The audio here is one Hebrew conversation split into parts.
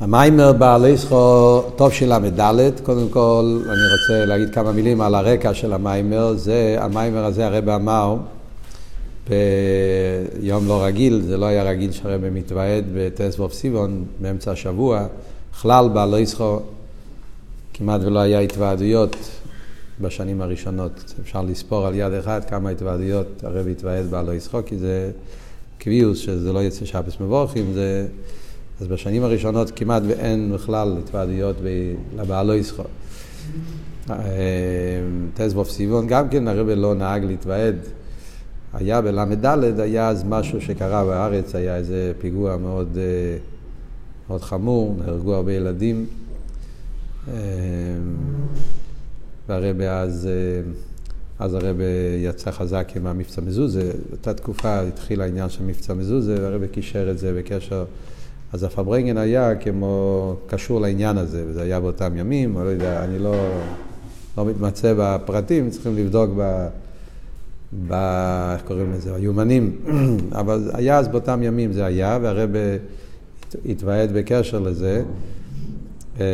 המיימר טוב של ל"ד, קודם כל אני רוצה להגיד כמה מילים על הרקע של המיימר, זה, המיימר הזה הרב אמר ביום לא רגיל, זה לא היה רגיל שהרב מתוועד בטסבוב סיבון באמצע השבוע, בכלל בעלי זכו כמעט ולא היה התוועדויות בשנים הראשונות, אפשר לספור על יד אחת כמה התוועדויות הרב התוועד בעלי זכו, כי זה קביעוס שזה לא יצא שפס מבורכים, זה... אז בשנים הראשונות כמעט ואין בכלל התוועדויות לבעלו ישחו. תזבוף סיבון גם כן הרבה לא נהג להתוועד. היה בל"ד, היה אז משהו שקרה בארץ, היה איזה פיגוע מאוד, מאוד חמור, נהרגו הרבה ילדים. והרבה אז, אז הרבה יצא חזק עם המבצע מזוזה. באותה תקופה התחיל העניין של מבצע מזוזה, והרבה קישר את זה בקשר... אז הפברנגן היה כמו קשור לעניין הזה, וזה היה באותם ימים, אני לא יודע, אני לא, לא מתמצא בפרטים, צריכים לבדוק ב... ב... איך קוראים לזה? היומנים. אבל היה אז באותם ימים זה היה, והרב התוועד בקשר לזה. אה,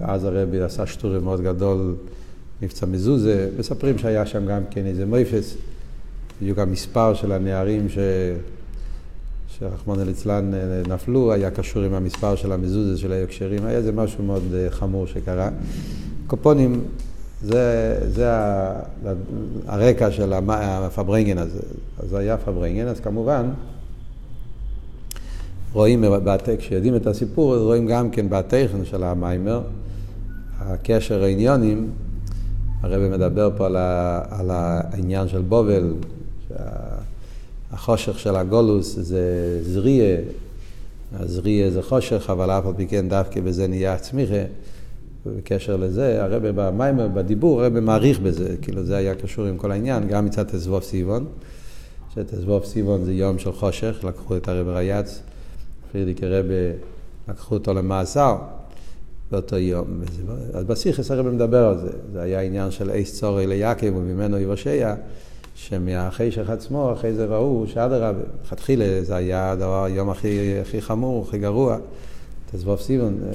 אז הרב עשה שטורי מאוד גדול, מבצע מזוזה. מספרים שהיה שם גם כן איזה מויפס, בדיוק המספר של הנערים ש... שרחמנא ליצלן אה, נפלו, היה קשור עם המספר של המזוזה של ההקשרים, היה איזה משהו מאוד אה, חמור שקרה. קופונים, זה, זה הרקע של הפברנגן הזה. אז היה פברנגן, אז כמובן, רואים, כשיודעים את הסיפור, אז רואים גם כן בטכן של המיימר, הקשר העניונים, הרב מדבר פה על, על העניין של בובל, שה... החושך של הגולוס זה זריה, הזריה זה חושך, אבל אף על פי כן דווקא בזה נהיה הצמיחה. ובקשר לזה, הרבה במיימר, בדיבור, הרבה מעריך בזה, כאילו זה היה קשור עם כל העניין, גם מצד תזבוב סיבון, שתזבוב סיבון זה יום של חושך, לקחו את הרב רייץ, פרידיק הרבה, לקחו אותו למאסר באותו יום. אז בסיכס הרבה מדבר על זה, זה היה עניין של אייס צורי ליעקב וממנו יבושע. שמהחשך עצמו, אחרי זה ראו שאדרבה, מלכתחילה זה היה הדבר, היום הכי, הכי חמור, הכי גרוע. תזבוב סיבון, אה,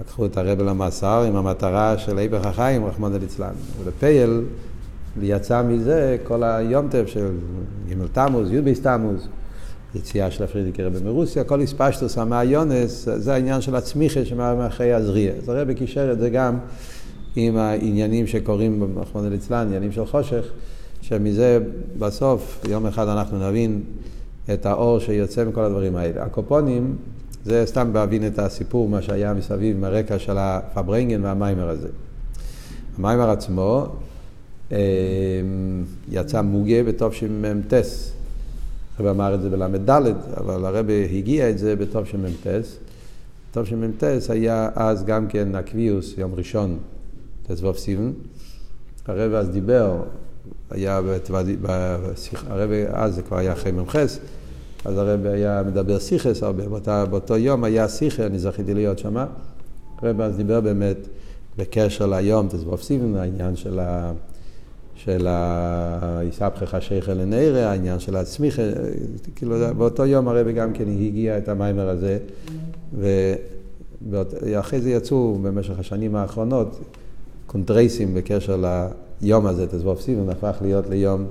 לקחו את הרבל למאסר עם המטרה של איבר החיים, רחמנא ליצלן. ובפייל יצא מזה כל היומטב של ג' תמוז, י' ביס תמוז, יציאה של הפרידיקי רבי מרוסיה, כל הספשטוס המאיונס, זה העניין של הצמיחה שמאחרי הזריע. אז הרבי קישר את זה גם עם העניינים שקורים, רחמנא ליצלן, עניינים של חושך. שמזה בסוף, יום אחד אנחנו נבין את האור שיוצא מכל הדברים האלה. הקופונים, זה סתם להבין את הסיפור, מה שהיה מסביב, מהרקע של הפברנגן והמיימר הזה. המיימר עצמו אה, יצא מוגה בתשמ"ט. הרב אמר את זה בל"ד, אבל הרב הגיע את זה בתשמ"ט. תשמ"ט היה אז גם כן הקביעוס, יום ראשון, תזבוב סיבן. הרב אז דיבר היה בשיחה, הרבי, אז זה כבר היה אחרי מ"ח, אז הרבי היה מדבר סיכס הרבה, באותה, באותו יום היה שיחה, אני זכיתי להיות שם. הרבי אז דיבר באמת בקשר ליום, תזבוב סיבן, העניין של ה... של היסבכך שייך לנערה, העניין של הצמיחה, כאילו באותו יום הרבי גם כן הגיע את המיימר הזה, ואחרי זה יצאו במשך השנים האחרונות קונטרייסים בקשר ל... היום הזה, תזבוב סיבון, הפך להיות ליום,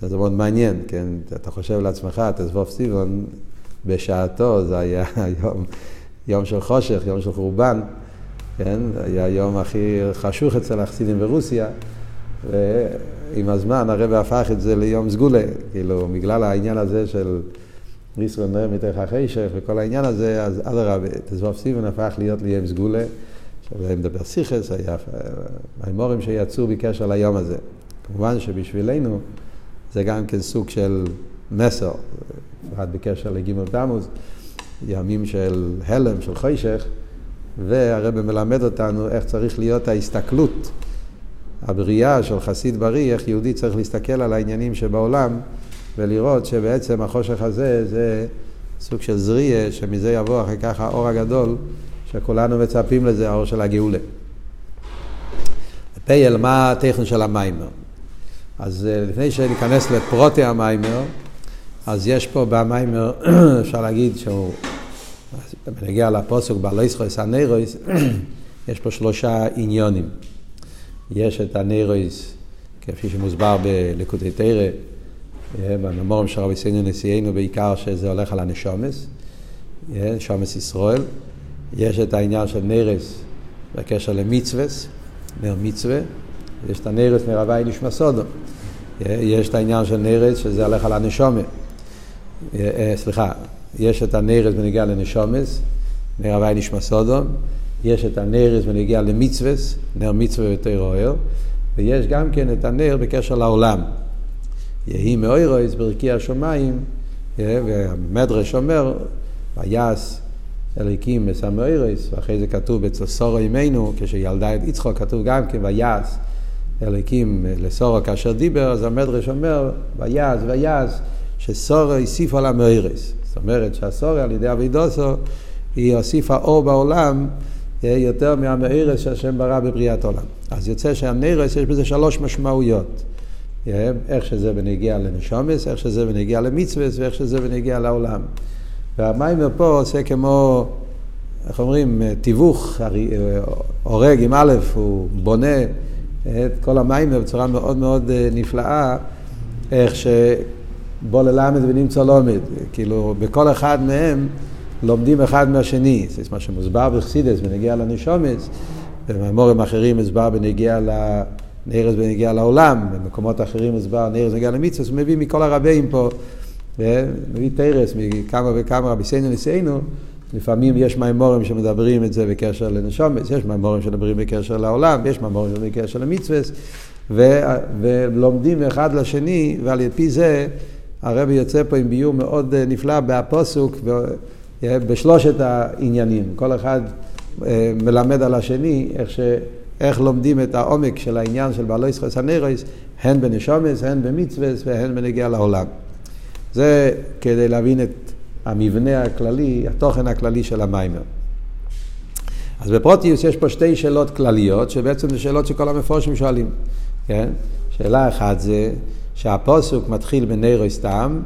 זה מאוד מעניין, כן? אתה חושב לעצמך, תזבוב סיבון, בשעתו זה היה יום, יום של חושך, יום של חורבן, כן? היה היום הכי חשוך אצל החסידים ברוסיה, ועם הזמן הרב הפך את זה ליום סגולה, כאילו, בגלל העניין הזה של ישראל נראה מתוך החשך וכל העניין הזה, אז אדרבה, תזבוב סיבון הפך להיות ליום סגולה. עכשיו היה מדבר סיכס, היה מימורים שיצאו בקשר ליום הזה. כמובן שבשבילנו זה גם כן סוג של מסר, אחד בקשר לגימל תמוז, ימים של הלם, של חוישך, והרבא מלמד אותנו איך צריך להיות ההסתכלות, הבריאה של חסיד בריא, איך יהודי צריך להסתכל על העניינים שבעולם ולראות שבעצם החושך הזה זה סוג של זריה, שמזה יבוא אחר כך האור הגדול שכולנו מצפים לזה, האור של הגאולה. פייל, מה הטכן של המיימר? אז אה, לפני שניכנס לפרוטי המיימר, אז יש פה במיימר, אפשר להגיד שהוא בנגיע לפוסק בעלויסחוס הנרויס, יש פה שלושה עניונים. יש את הנרויס, כפי שמוסבר בלקוטי תרא, בממורים של רבי סיינו נשיאנו בעיקר שזה הולך על הנשומס, נשומס ישראל. יש את העניין של נרס בקשר למצווס, נר מצווה, יש את הנרס נר הווי נשמע סודו. יש את העניין של נרס שזה הולך על הנשומה. סליחה, יש את הנרס בנגיע לנשומס, נר הווי נשמע סודו. יש את הנרס בנגיע למצווס, נר מצווה יותר אוהר. ויש גם כן את הנר בקשר לעולם. יהי מאוירויס ברכי השמיים, והמדרש אומר, ויעש אליקים מסמוירויס, ואחרי זה כתוב אצל סורו ימינו, כשילדה את יצחוק, כתוב גם כן, ויעש אליקים לסורו כאשר דיבר, אז המדרש אומר, ויעש ויעש, שסורו הוסיף על המוירויס. זאת אומרת שהסורו על ידי אבידוסו, היא הוסיפה אור בעולם יותר מהמאירס שהשם ברא בבריאת עולם. אז יוצא שהנרס יש בזה שלוש משמעויות. איך שזה בנגיע לנשומס, איך שזה בנגיע למצווה ואיך שזה בנגיע לעולם. והמיימר פה עושה כמו, איך אומרים, תיווך, הורג עם א', הוא בונה את כל המיימר בצורה מאוד מאוד נפלאה, איך שבוא ללמד ונמצא לומד. כאילו, בכל אחד מהם לומדים אחד מהשני. זה מה שמוסבר בחסידס בנגיע לנשומס, במאמורים אחרים מוסבר בנגיע ל... נרס בנגיע לעולם, במקומות אחרים מוסבר נרס בנגיע למצווה, הוא מביא מכל הרבים פה, מביא תרס מכמה וכמה רבי סיינו ניסיינו, לפעמים יש מימורים שמדברים את זה בקשר לנשומס, יש מימורים שמדברים בקשר לעולם, יש מימורים שמדברים בקשר למצווה, ולומדים אחד לשני, ועל פי זה הרבי יוצא פה עם ביור מאוד נפלא בהפוסוק, בשלושת העניינים, כל אחד מלמד על השני איך, ש, איך לומדים את העומק של העניין של בעלי ישחס הנרויס, הן בנשומס, הן במצווה והן בנגיע לעולם. זה כדי להבין את המבנה הכללי, התוכן הכללי של המיימר. אז בפרוטיוס יש פה שתי שאלות כלליות, שבעצם זה שאלות שכל המפורשים שואלים. כן? שאלה אחת זה שהפוסוק מתחיל בנרו סתם,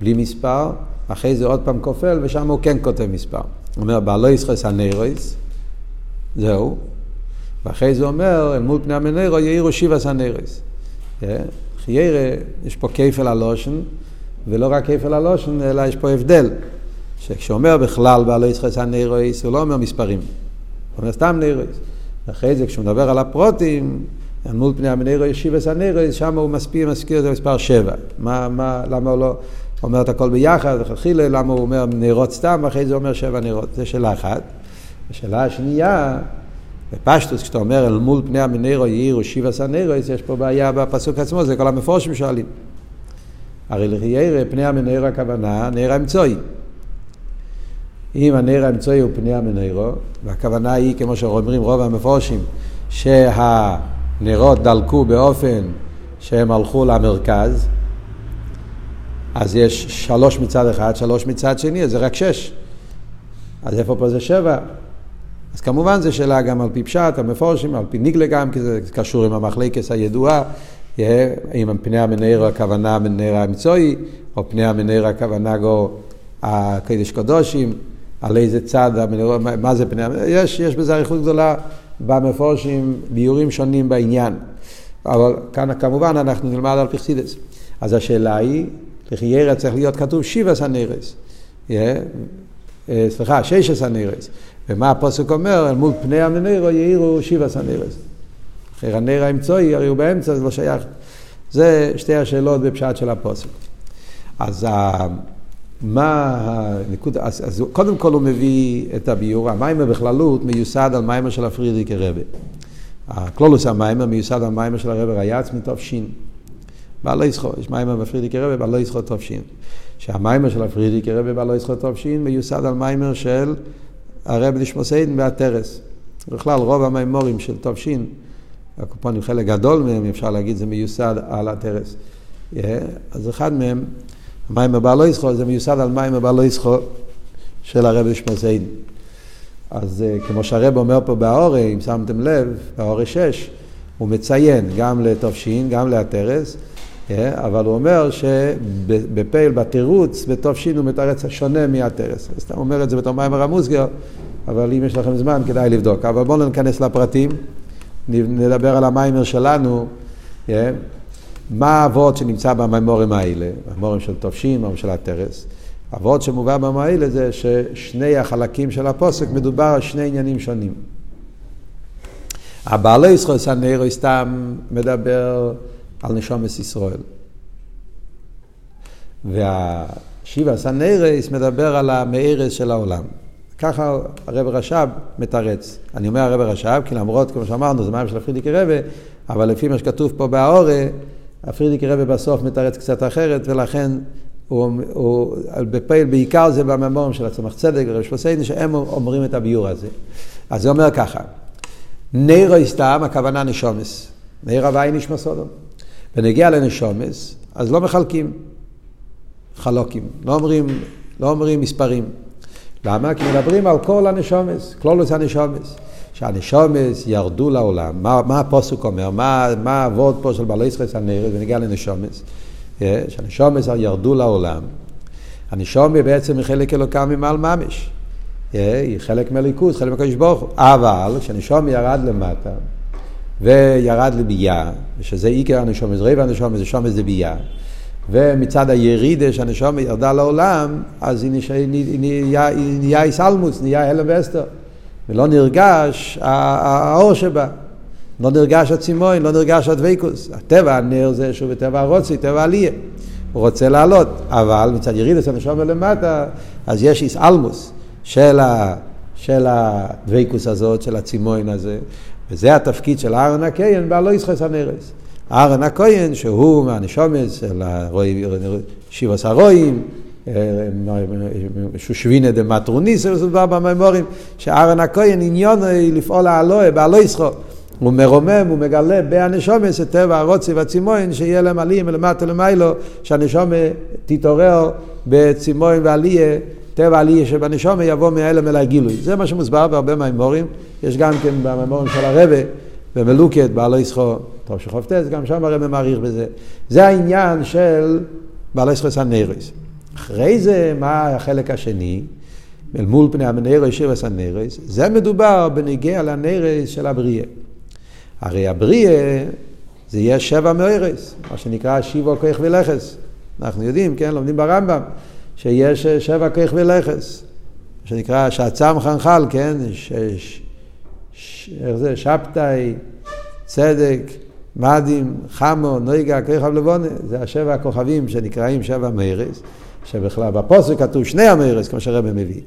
בלי מספר, אחרי זה עוד פעם כופל, ושם הוא כן כותב מספר. הוא אומר, בעלו ישחס הנרויס, זהו, ואחרי זה אומר, אל מול פני המנרו יאירו שיבס הנרויס. חיירה, יש פה כפל הלושן, ולא רק כפל הלושן, אלא יש פה הבדל. שכשאומר בכלל בעלו ישחס הנרויס, הוא לא אומר מספרים, הוא אומר סתם נרויס. ואחרי זה, כשהוא מדבר על הפרוטים, מול פני המנרו ישיבס הנרויס, שם הוא מסביר, מזכיר את המספר שבע. מה, מה, למה הוא לא... אומר את הכל ביחד, וכחילה, למה הוא אומר נרות סתם, ואחרי זה אומר שבע נרות. זו שאלה אחת. השאלה השנייה, בפשטוס, כשאתה אומר אל מול פני המנרו יאירו שיבה סנרו, יש פה בעיה בפסוק עצמו, זה כל המפורשים שואלים. הרי לחיירה פני המנרו הכוונה נר האמצעי. אם הנר האמצעי הוא פני המנרו, והכוונה היא, כמו שאומרים רוב המפורשים, שהנרות דלקו באופן שהם הלכו למרכז, אז יש שלוש מצד אחד, שלוש מצד שני, אז זה רק שש. אז איפה פה זה שבע? אז כמובן זו שאלה גם על פי פשט, המפורשים, על פי ניגלה גם, כי זה קשור עם המחלקס הידועה, אם פני המנהר הכוונה מנהר האמצעי, או פני המנהר הכוונה גו הקדש קדושים, על איזה צד המנהר, מה זה פני המנהר, יש, יש בזה אריכות גדולה במפורשים, ביאורים שונים בעניין. אבל כאן כמובן אנחנו נלמד על פי חסידות. אז השאלה היא, לכאורה צריך להיות כתוב שבעת הנרות. סליחה, ששת הנרות. ומה הפסוק אומר? אל מול פני המנורה יאירו שבעת הנרות. הנר האמצעי, הרי הוא באמצע, זה לא שייך. זה שתי השאלות בפשט של הפסוק. אז מה הנקודה, אז, אז קודם כל הוא מביא את הביאור, המאמר בכללות מיוסד על מאמר של הפרידיקער רבי. הכלולוס המיימר מיוסד על מיימר של הרב ריאץ מתופשין. בעלו ישחו, יש מיימר בפרידיקי רבה, בעלו ישחו תופשין. שהמיימר של הפרידיקי רבה בעלו ישחו תופשין מיוסד על מיימר של הרב נשמוסיידן והטרס. בכלל רוב המיימורים של תופשין, הקופונים חלק גדול מהם, אפשר להגיד, זה מיוסד על הטרס. אז אחד מהם, המיימר בעלו ישחו, זה מיוסד על מיימר בעלו ישחו של הרב נשמוסיידן. אז כמו שהרב אומר פה בהאורי, אם שמתם לב, בהאורי שש, הוא מציין גם לתופשין, גם להטרס, אבל הוא אומר שבפייל, בתירוץ, בתופשין הוא מתרץ שונה מהתרס. סתם אומר את זה בתור מיימר המוסגר, אבל אם יש לכם זמן כדאי לבדוק. אבל בואו לא ניכנס לפרטים, נדבר על המיימר שלנו. מה האבות שנמצא במיימורים האלה, במיימורים של תופשין, במיימורים של התרס. האבות שמובא במיימורים האלה זה ששני החלקים של הפוסק מדובר על שני עניינים שונים. הבעלי ישראל סנרו סתם מדבר על נשומת ישראל. והשיבה סנרס מדבר על המארס של העולם. ככה הרב רש"ב מתרץ. אני אומר הרב רש"ב, כי למרות, כמו שאמרנו, זה מים של הפרידיקי רבה, אבל לפי מה שכתוב פה בהאורה, הפרידיקי רבה בסוף מתרץ קצת אחרת, ולכן הוא, הוא בפעיל, בעיקר זה בממורים של הצמח צדק ורב שלוסייני, שהם אומרים את הביור הזה. אז זה אומר ככה, נירו סתם, הכוונה נשומס. ניר הוואי נשמע סודום. ונגיע לנשומס, אז לא מחלקים חלוקים, לא אומרים, לא אומרים מספרים. למה? כי מדברים על כל הנשומס, כלולוס הנשומס. שהנשומס ירדו לעולם. מה, מה הפוסק אומר? מה, העבוד פה של בעלי ישראל הנרד ונגיע לנשומס? אה, שהנשומס ירדו לעולם. הנשומס בעצם היא חלק אלוקם ממעל ממש. אה, היא חלק מליכוז, חלק מהקדוש ברוך הוא. אבל כשהנשומס ירד למטה, וירד לביאה, שזה עיקר הנשומס, רבע הנשומס, נשומס זה ביאה. ומצד הירידה שהנשומס ירדה לעולם, אז היא נהיה, היא איסלמוס, נהיה הלם ואסתר. ולא נרגש האור שבה. לא נרגש הצימון, לא נרגש הדבקוס. הטבע הנר זה שוב טבע הרוצי, טבע עלייה. הוא רוצה לעלות, אבל מצד ירידס הנשומר למטה, אז יש איסאלמוס של, ה, של הדבקוס הזאת, של הצימון הזה, וזה התפקיד של אהרון הכהן בעלו ישחס הנרס. אהרון הכהן, שהוא מהנשומס של שבעס הרועים, שושבינה דמטרוניס, זה דבר בממורים, שאהרון הכהן עניון לפעול האלוה, באלוה ישחו. הוא מרומם, הוא מגלה בהנשומס את טבע הרוצי והצימון, שיהיה להם עליה מלמטה למיילו, שהנשומה תתעורר בצימון ועליה, טבע עליה שבנשומה יבוא מהאלם אל הגילוי. זה מה שמוסבר בהרבה מהמורים, יש גם כן בממורים של הרבה, במלוקת, בעלו ישחו, טוב שחופטס, גם שם הרבה מעריך בזה. זה העניין של בעלו ישחו סנריס. אחרי זה, מה החלק השני? אל מול פני המנרס שבס הנרס, זה מדובר בנגיע לנרס של הבריאה. הרי הבריאה זה יהיה שבע מארס, מה שנקרא שיבו כוח ולכס. אנחנו יודעים, כן, לומדים ברמב"ם, שיש שבע כוח ולכס. שנקרא שעצם חנחל, כן, ש, איך זה, שבתאי, צדק, מדים, חמו, נויגה, כוח לבונה, זה השבע הכוכבים שנקראים שבע מארס. שבכלל בפוסק כתוב שני המרס, כמו שהרבא מביא.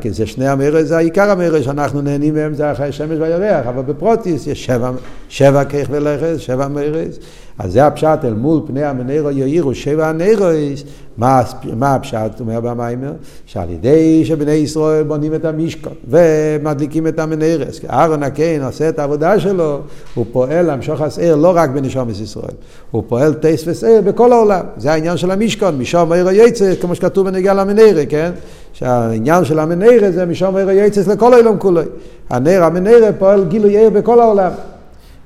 כי זה שני המרס, זה העיקר המרס שאנחנו נהנים מהם, זה אחרי השמש והירח, אבל בפרוטיס יש שבע, שבע כיך ולכס, שבע מרס. אז זה הפשט אל מול פני המנרו יאירו שבע הנרוס. מה, מה הפשט, אומר במיימר? שעל ידי שבני ישראל בונים את המשכון ומדליקים את המנרס. אהרון הקיין עושה את העבודה שלו, הוא פועל למשוך הסער לא רק בנשומת ישראל, הוא פועל טייס וסער בכל העולם. זה העניין של המשכון, משום עיר היצא, כמו שכתוב בנגיע למנרה, כן? שהעניין של המנרה זה משום עיר היצא לכל העולם כולו. הנר המנרה פועל גילוי עיר בכל העולם.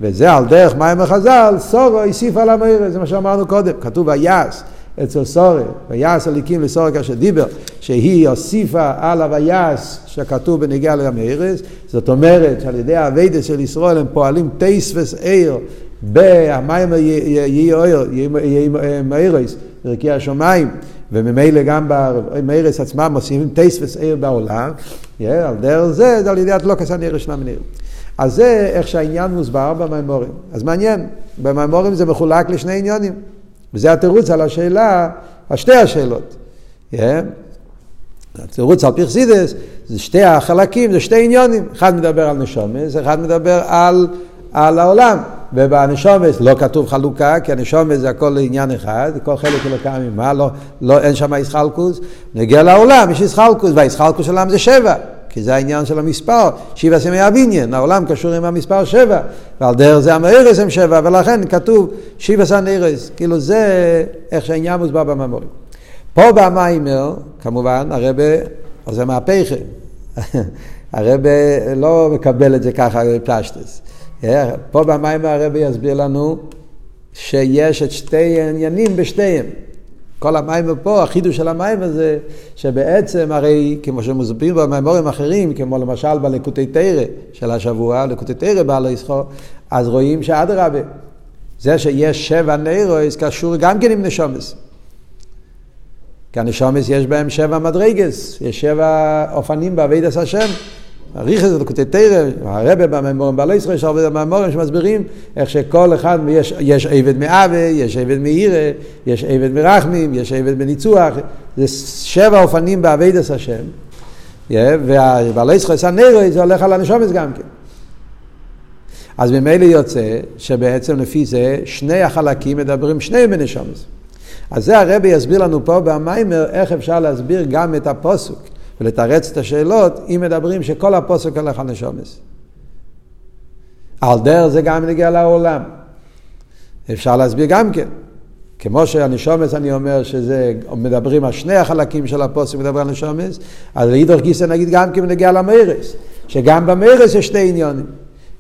וזה על דרך מים החז"ל, סורו הוסיף על המאירה, זה מה שאמרנו קודם, כתוב ויעש אצל סורי, ויעש הליקים לסורי כאשר דיבר, שהיא הוסיפה על הוויעש שכתוב בנגיעה למאירס, זאת אומרת שעל ידי האביידס של ישראל הם פועלים טייס וסעיר במים יהי מאירס, ברכי השמיים, וממילא גם במאירס עצמם עושים טייס וסעיר בעולם, על דרך זה, זה על ידי הדלוקס הנראה של המנהירה. אז זה איך שהעניין מוסבר במימורים. אז מעניין, במימורים זה מחולק לשני עניונים. וזה התירוץ על השאלה, על שתי השאלות. Yeah. התירוץ על פרסידס, זה שתי החלקים, זה שתי עניונים. אחד מדבר על נשומס, אחד מדבר על, על העולם. ובנשומס לא כתוב חלוקה, כי הנשומס זה הכל עניין אחד, כל חלק אלוקה ממה, לא, לא, אין שם איסחלקוס. נגיע לעולם, יש איסחלקוס, והאיסחלקוס של העם זה שבע. כי זה העניין של המספר, שבע סמי הבניין, העולם קשור עם המספר שבע, ועל דרך זה המארס הם שבע, ולכן כתוב שבע סנרס, כאילו זה איך שהעניין מוסבר במאמורים. פה במיימר, כמובן, הרבה, זה מהפכה, הרבה לא מקבל את זה ככה בפלשטס. פה במיימר הרבה יסביר לנו שיש את שתי העניינים בשתיהם. כל המים פה, החידוש של המים הזה, שבעצם הרי, כמו שמוסברים במימורים אחרים, כמו למשל בלקוטי תרא של השבוע, לקוטי תרא בעל היסחו, אז רואים שאדרבה, זה שיש שבע נרויס קשור גם כן עם נשומס. כי הנשומס יש בהם שבע מדרגס, יש שבע אופנים בעבידת השם. אריך את לקוטי תרא, הרבה במימורים בעלי ישראל, יש הרבה במימורים שמסבירים איך שכל אחד, יש, יש עבד מאווה, יש עבד מאירה, יש עבד מרחמים, יש עבד בניצוח, זה שבע אופנים בעבידת השם. ובעלי ישראל סנרו, זה הולך על הנשומס גם כן. אז ממילא יוצא שבעצם לפי זה שני החלקים מדברים שניהם בנשומס. אז זה הרבי יסביר לנו פה במיימר איך אפשר להסביר גם את הפוסוק ולתרץ את השאלות אם מדברים שכל הפוסק הולך על נשומס. על דרך זה גם נגיע לעולם. אפשר להסביר גם כן. כמו שהנשומס, אני אומר שזה, מדברים על שני החלקים של הפוסק, מדברים על נשומס, אז לאידוך גיסא נגיד גם כן נגיע למרס, שגם במרס יש שתי עניונים.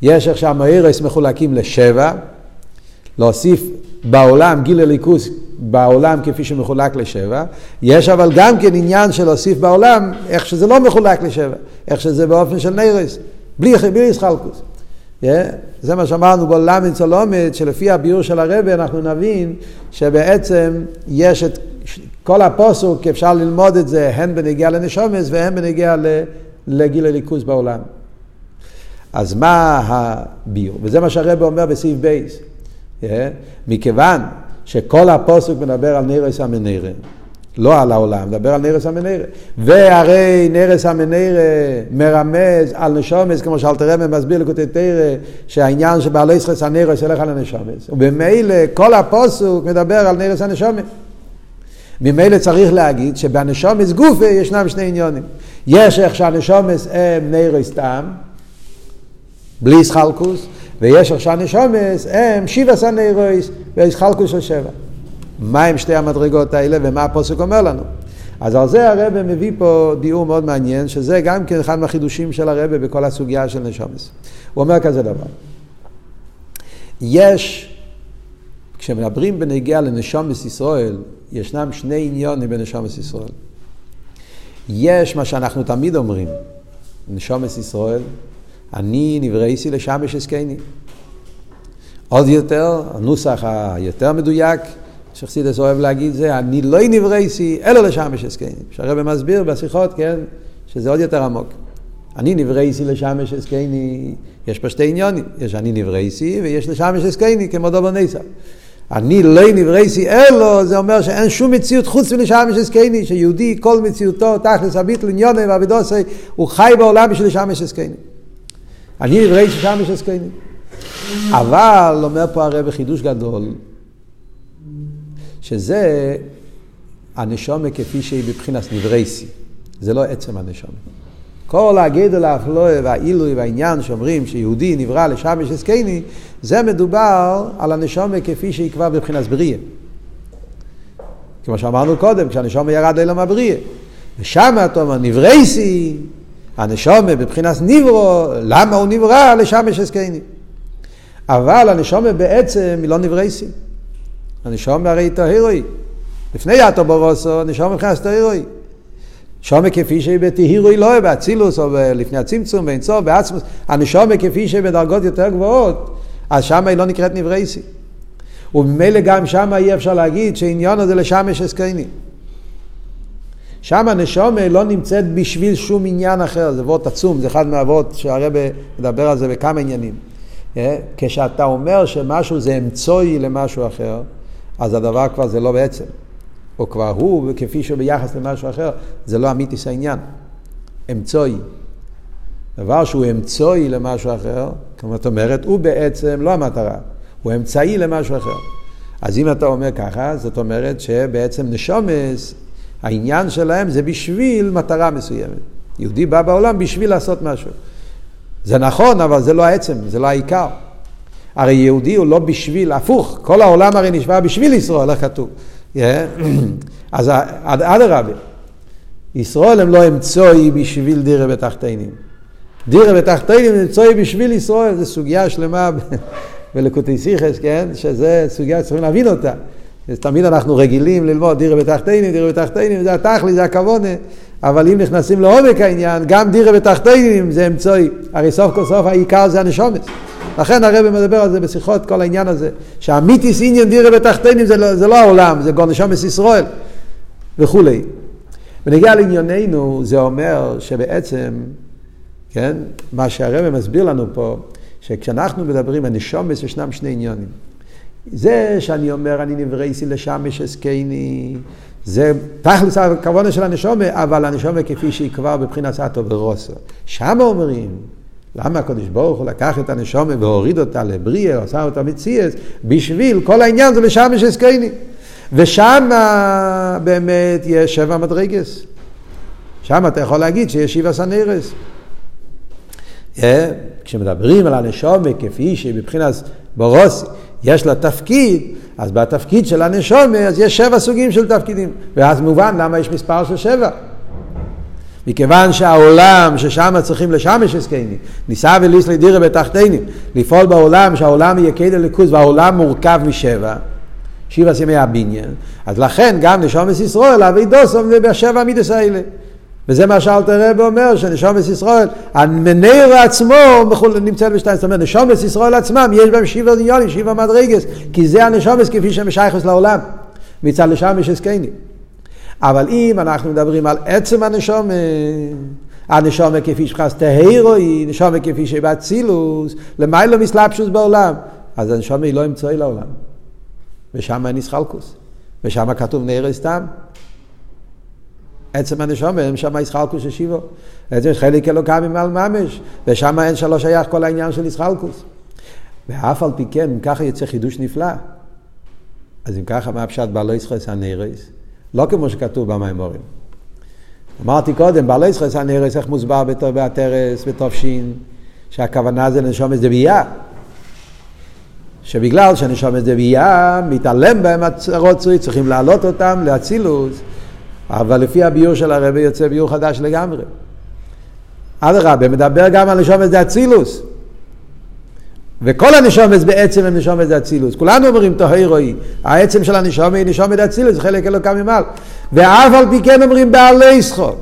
יש איך שהמאירס מחולקים לשבע, להוסיף בעולם גיל הליכוס בעולם כפי שמחולק לשבע, יש אבל גם כן עניין של להוסיף בעולם איך שזה לא מחולק לשבע, איך שזה באופן של נירס, בלי, בלי ישחלקוס. Yeah, זה מה שאמרנו בלמד צולומת, שלפי הביאור של הרבי אנחנו נבין שבעצם יש את כל הפוסוק, אפשר ללמוד את זה הן בנגיעה לנשומס והן בנגיעה לגיל הליכוס בעולם. אז מה הביאור? וזה מה שהרבי אומר בסעיף בית. Yeah, מכיוון שכל הפסוק מדבר על נרות המנורה, לא על העולם, מדבר על נרות המנורה. והרי נרות המנורה מרמז על נשמות, כמו שאלטער רבי מסביר לקוטי תורה, שהעניין שבהעלותך את הנרות ילך על הנשמות. ובמילא כל הפסוק מדבר על נרות הנשמות. ממילא צריך להגיד שבנשמות גופה ישנם שני עניינים. יש איך שהנשומס הם נרס טעם, בלי סחלקוס, ויש עכשיו נשומס, הם שיבה סנאירויס ויסחלקוס של שבע. מה הם שתי המדרגות האלה ומה הפוסק אומר לנו? אז על זה הרבה מביא פה דיור מאוד מעניין, שזה גם כן אחד מהחידושים של הרבה בכל הסוגיה של נשומס. הוא אומר כזה דבר. יש, כשמדברים בנגיע לנשומס ישראל, ישנם שני עניונים בנשומס ישראל. יש מה שאנחנו תמיד אומרים, נשומס ישראל, אני נברייסי לשמש עסקני. עוד יותר, הנוסח היותר מדויק, שחסידס אוהב להגיד זה, אני לא נברייסי אלא לשמש עסקני. שהרבא מסביר בשיחות, כן, שזה עוד יותר עמוק. אני נברייסי לשמש עסקני, יש פה שתי עניונים, יש אני נברייסי ויש לשמש עסקני כמו דובר נסר. אני לא נברייסי אלו, זה אומר שאין שום מציאות חוץ מלשמש עסקני, שיהודי כל מציאותו תכלס הביט לעניוני ועבידוסי, הוא חי בעולם בשביל לשמש עסקני. אני נברא ששם יש עסקני. אבל, אומר פה הרב חידוש גדול, שזה הנשומה כפי שהיא בבחינת נברייסי. זה לא עצם הנשומה. כל הגדל האפלואה והעילוי והעניין שאומרים שיהודי נברא לשם יש עסקני, זה מדובר על הנשומה כפי שהיא כבר בבחינת בריאה. כמו שאמרנו קודם, כשהנשומה ירד אליהם הבריאה. ושם אתה אומר נברייסי, הנשומה בבחינת ניברו, למה הוא נברא? לשם יש הסקני. אבל הנשומה בעצם היא לא נברייסי. הנשומה הרי טהירוי. לפני אטו ברוסו, הנשומה מבחינת טהירוי. שומה כפי שהיא בתהירוי לא באצילוס או לפני הצמצום, באין צור, בעצמוס, הנשומה כפי שהיא בדרגות יותר גבוהות, אז שם היא לא נקראת נברייסי. וממילא גם שם אי אפשר להגיד שעניון הזה לשם יש הסקיינים. שם הנשומה לא נמצאת בשביל שום עניין אחר, זה וורט עצום, זה אחד מהוורט שהרבא מדבר על זה בכמה עניינים. אה? כשאתה אומר שמשהו זה אמצוי למשהו אחר, אז הדבר כבר זה לא בעצם. או כבר הוא, כפי שהוא ביחס למשהו אחר, זה לא אמיתיס העניין. אמצוי. דבר שהוא אמצוי למשהו אחר, כמו את אומרת, הוא בעצם לא המטרה, הוא אמצעי למשהו אחר. אז אם אתה אומר ככה, זאת אומרת שבעצם נשומס העניין שלהם זה בשביל מטרה מסוימת. יהודי בא בעולם בשביל לעשות משהו. זה נכון, אבל זה לא העצם, זה לא העיקר. הרי יהודי הוא לא בשביל, הפוך, כל העולם הרי נשבע בשביל ישראל, איך כתוב. Yeah. אז אדרבה, ישראל הם לא אמצוי בשביל דירה בתחתינים. דירה בתחתינים אמצוי בשביל ישראל, זו סוגיה שלמה ולקוטי סיכס, כן? שזה סוגיה שצריכים להבין אותה. תמיד אנחנו רגילים ללמוד דירה בתחתינים, דירה בתחתינים, זה התכלי, זה הכוונה, אבל אם נכנסים לעומק העניין, גם דירה בתחתינים זה אמצעי, הרי סוף כל סוף העיקר זה הנשומץ. לכן הרב מדבר על זה בשיחות, כל העניין הזה, שהמיתיס עניין דירה בתחתינים זה, לא, זה לא העולם, זה גול נשומץ ישראל וכולי. ונגיע לענייננו, זה אומר שבעצם, כן, מה שהרב מסביר לנו פה, שכשאנחנו מדברים על נשומץ ישנם שני עניונים. זה שאני אומר אני נברייסי לשמש אסקייני, זה תכלס הכוונה של הנשומה, אבל הנשומה כפי שהיא כבר בבחינת סאטו ורוסו. שם אומרים, למה הקדוש ברוך הוא לקח את הנשומה והוריד אותה לבריאה, עשה אותה מציאס, בשביל כל העניין זה לשמש אסקייני. ושם באמת יש שבע מדרגס. שם אתה יכול להגיד שיש שבע סנרס. Yeah, כשמדברים על הנשומה כפי שהיא מבחינת ברוסי, יש לה תפקיד, אז בתפקיד של הנשומה, אז יש שבע סוגים של תפקידים. ואז מובן למה יש מספר של שבע. מכיוון שהעולם ששם צריכים לשמש הסקיינים, ניסה וליסלי דירה בתחתינים, לפעול בעולם שהעולם יהיה כדי ליכוז והעולם מורכב משבע, שבע סימי הבניין, אז לכן גם נשומת ישראל, אבי דוסום זה בשבע מידס האלה. וזה מה שאלתר רב אומר, שנשומת ישראל, המניר עצמו נמצא בשתיים, זאת אומרת, נשומת ישראל עצמם, יש בהם שבע עניונים, שבע מדרגס, כי זה הנשומת כפי שמשייכס לעולם, מצד לשם יש הסקייני. אבל אם אנחנו מדברים על עצם הנשומת, הנשומת כפי שחס תהירוי, נשומת כפי שבאצילוס, למיילו מסלבשוס בעולם, אז הנשומת היא לא אמצעי לעולם. ושם אין ישחלקוס. ושם כתוב נראה סתם. עצם הנשומה, אין שם ישחלקוס של שיבו. עצם חלק אלוקם ממעל ממש, ושם אין שלא שייך כל העניין של ישחלקוס. ואף על פי כן, אם ככה יוצא חידוש נפלא. אז אם ככה, מה הפשט בעלי ישחס הנרס? לא כמו שכתוב במימורים. אמרתי קודם, בעלי ישחס הנרס, איך מוסבר בתרס, בתופשין, שהכוונה זה לנשום איזה בייה. שבגלל שהנשום זה בייה, מתעלם בהם הרוצוי, צריכים להעלות אותם לאצילוס. אבל לפי הביור של הרבי יוצא ביור חדש לגמרי. אדרבה, מדבר גם על נשומת זה אצילוס. וכל הנשומת בעצם הם נשומת זה אצילוס. כולנו אומרים תוהי רואי, העצם של הנשומת היא נשומת אצילוס, זה חלק אלוקם ממעל. ואף על פי כן אומרים בעלי סחור.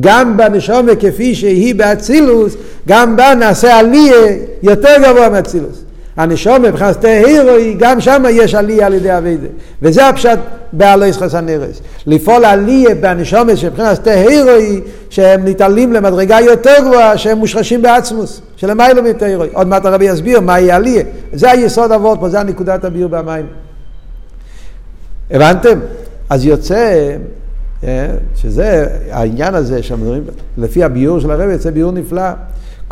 גם בנשומת כפי שהיא באצילוס, גם בה נעשה עליה יותר גבוה מאצילוס. הנשומה מבחינת תהירוי, גם שם יש עלייה על ידי אביידה. וזה הפשט בעלי חסן נרס. לפעול עלייה בנשומה שמבחינת תהירוי, שהם ניטלים למדרגה יותר גבוהה, שהם מושרשים בעצמוס, שלמיילו מתהירוי. עוד מעט הרבי יסביר מהי עלייה. זה היסוד אבות פה, זה הנקודת הביור במים. הבנתם? אז יוצא אה, שזה העניין הזה שמדברים, לפי הביור של הרבי יוצא ביור נפלא.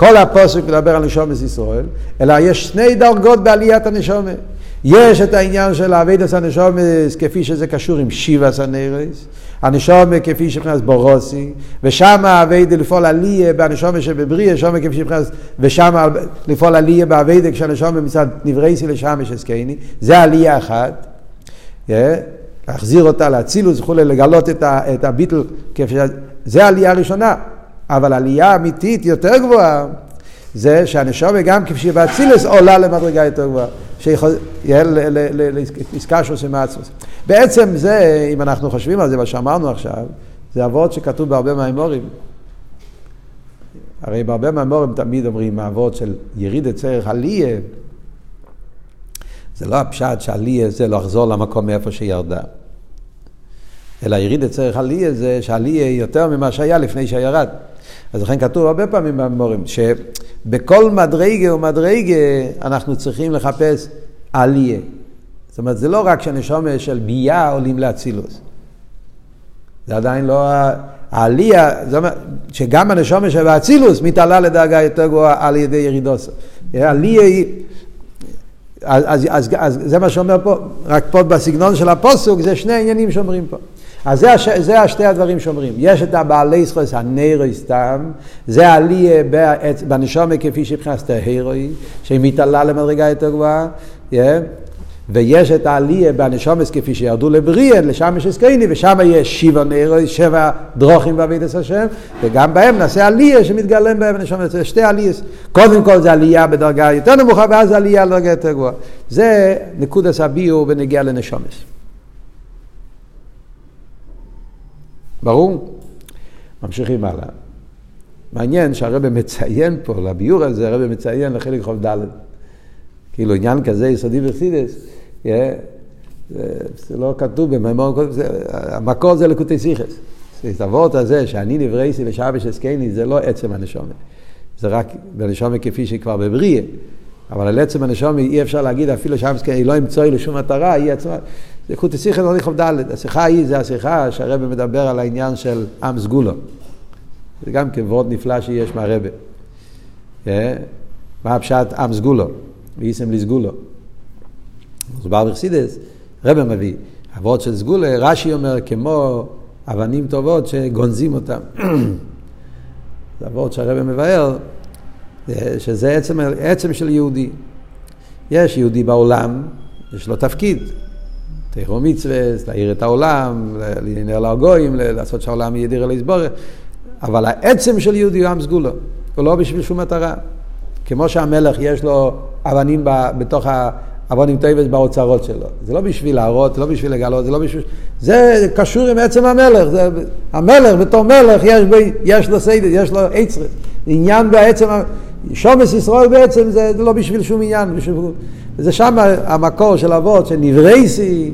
כל הפוסק מדבר על נשומת ישראל, אלא יש שני דרגות בעליית הנשומת. יש את העניין של אבידס הנשומת כפי שזה קשור עם שיבה סנרס, הנשומת כפי שנכנס בורוסי, ושם אבידה לפעול עליה בהנשומת שבבריא, נשומת כפי שנכנס, ושם לפעול עליה באבידה כשהנשומת מצד נברייסי לשם יש הסקייני, זה עלייה אחת. להחזיר אותה לאצילוס וכולי, לגלות את הביטל, זה העלייה הראשונה. אבל עלייה אמיתית יותר גבוהה, זה שהנשומה גם כפי שבאצילס עולה למדרגה יותר גבוהה, לעסקה שעושים מעצמוס. בעצם זה, אם אנחנו חושבים על זה, מה שאמרנו עכשיו, זה אבות שכתוב בהרבה מהאמורים. הרי בהרבה מהאמורים תמיד אומרים אבות של יריד צריך עליה. זה לא הפשט שעליה זה לחזור למקום מאיפה שירדה. אלא יריד צריך עליה זה שעליה יותר ממה שהיה לפני שירד. אז לכן כתוב הרבה פעמים במורים, שבכל מדרגה ומדרגה אנחנו צריכים לחפש עליה. זאת אומרת, זה לא רק שהנשומה של ביה עולים לאצילוס. זה עדיין לא העלייה, זאת אומרת, שגם הנשומה של האצילוס מתעלה לדרגה יותר גבוהה על ידי ירידוס. עלייה היא... אז, אז, אז, אז זה מה שאומר פה, רק פה בסגנון של הפוסוק, זה שני עניינים שאומרים פה. אז זה. זה השתי הדברים שאומרים. יש את הבעלי זכוס הנרו סתם, זה עליה בנשומה כפי שבחינת ההירוי, שהיא מתעלה למדרגה יותר גבוהה, yeah. ויש את העלייה בנשומס כפי שירדו לבריאן, לשם יש הסקייני, ושם יש שבע נרו, שבע דרוכים בעבידת השם, וגם בהם נעשה עלייה שמתגלם בהם בנשומס, זה שתי עלייס. קודם כל זה עלייה בדרגה יותר נמוכה, ואז עלייה לדרגה יותר גבוהה. זה נקודס הביור בנגיע לנשומס. ברור? ממשיכים הלאה. מעניין שהרבא מציין פה, לביור הזה, הרבא מציין לחלק חוב ד', כאילו עניין כזה יסודי וחסידס, זה, זה לא כתוב במימון, המקור זה לקוטי סיכס. את הוורט הזה, שאני נברייסי ושאבש אסקני, זה לא עצם הנשומת. זה רק בנשומת כפי שהיא כבר בבריאה. אבל על עצם הנשומת אי אפשר להגיד אפילו שאבש אסקני לא ימצואי לשום מטרה, היא עצמה. זה סיכס לא נכתוב ד', השיחה ההיא זה השיחה שהרבא מדבר על העניין של עם סגולו. זה גם כן וורד נפלא שיש מהרבה. אה? מה הפשט עם סגולו, ואיסם לסגולו. מוסבר בחסידס, רבה מביא, הוורד של סגולה, רש"י אומר, כמו אבנים טובות שגונזים אותם. זה הווארט שהרבי מבאר, שזה עצם, עצם של יהודי. יש יהודי בעולם, יש לו תפקיד, תורה ומצוות, להאיר את העולם, לעניין לגויים, לעשות שהעולם יהיה דירה לו יתברך. אבל העצם של יהודי הוא עם סגולה, הוא לא בשביל שום מטרה. כמו שהמלך יש לו אבנים בתוך האבנים טובות באוצרות שלו. זה לא בשביל להראות, זה לא בשביל לגלות, זה לא בשביל... זה קשור עם עצם המלך. זה... המלך בתור מלך יש, ב... יש לו סיידת, יש לו עצרת. עניין בעצם, שומס ישראל בעצם זה, לא בשביל שום עניין. בשביל... זה שם המקור של אבות, שנברייסי,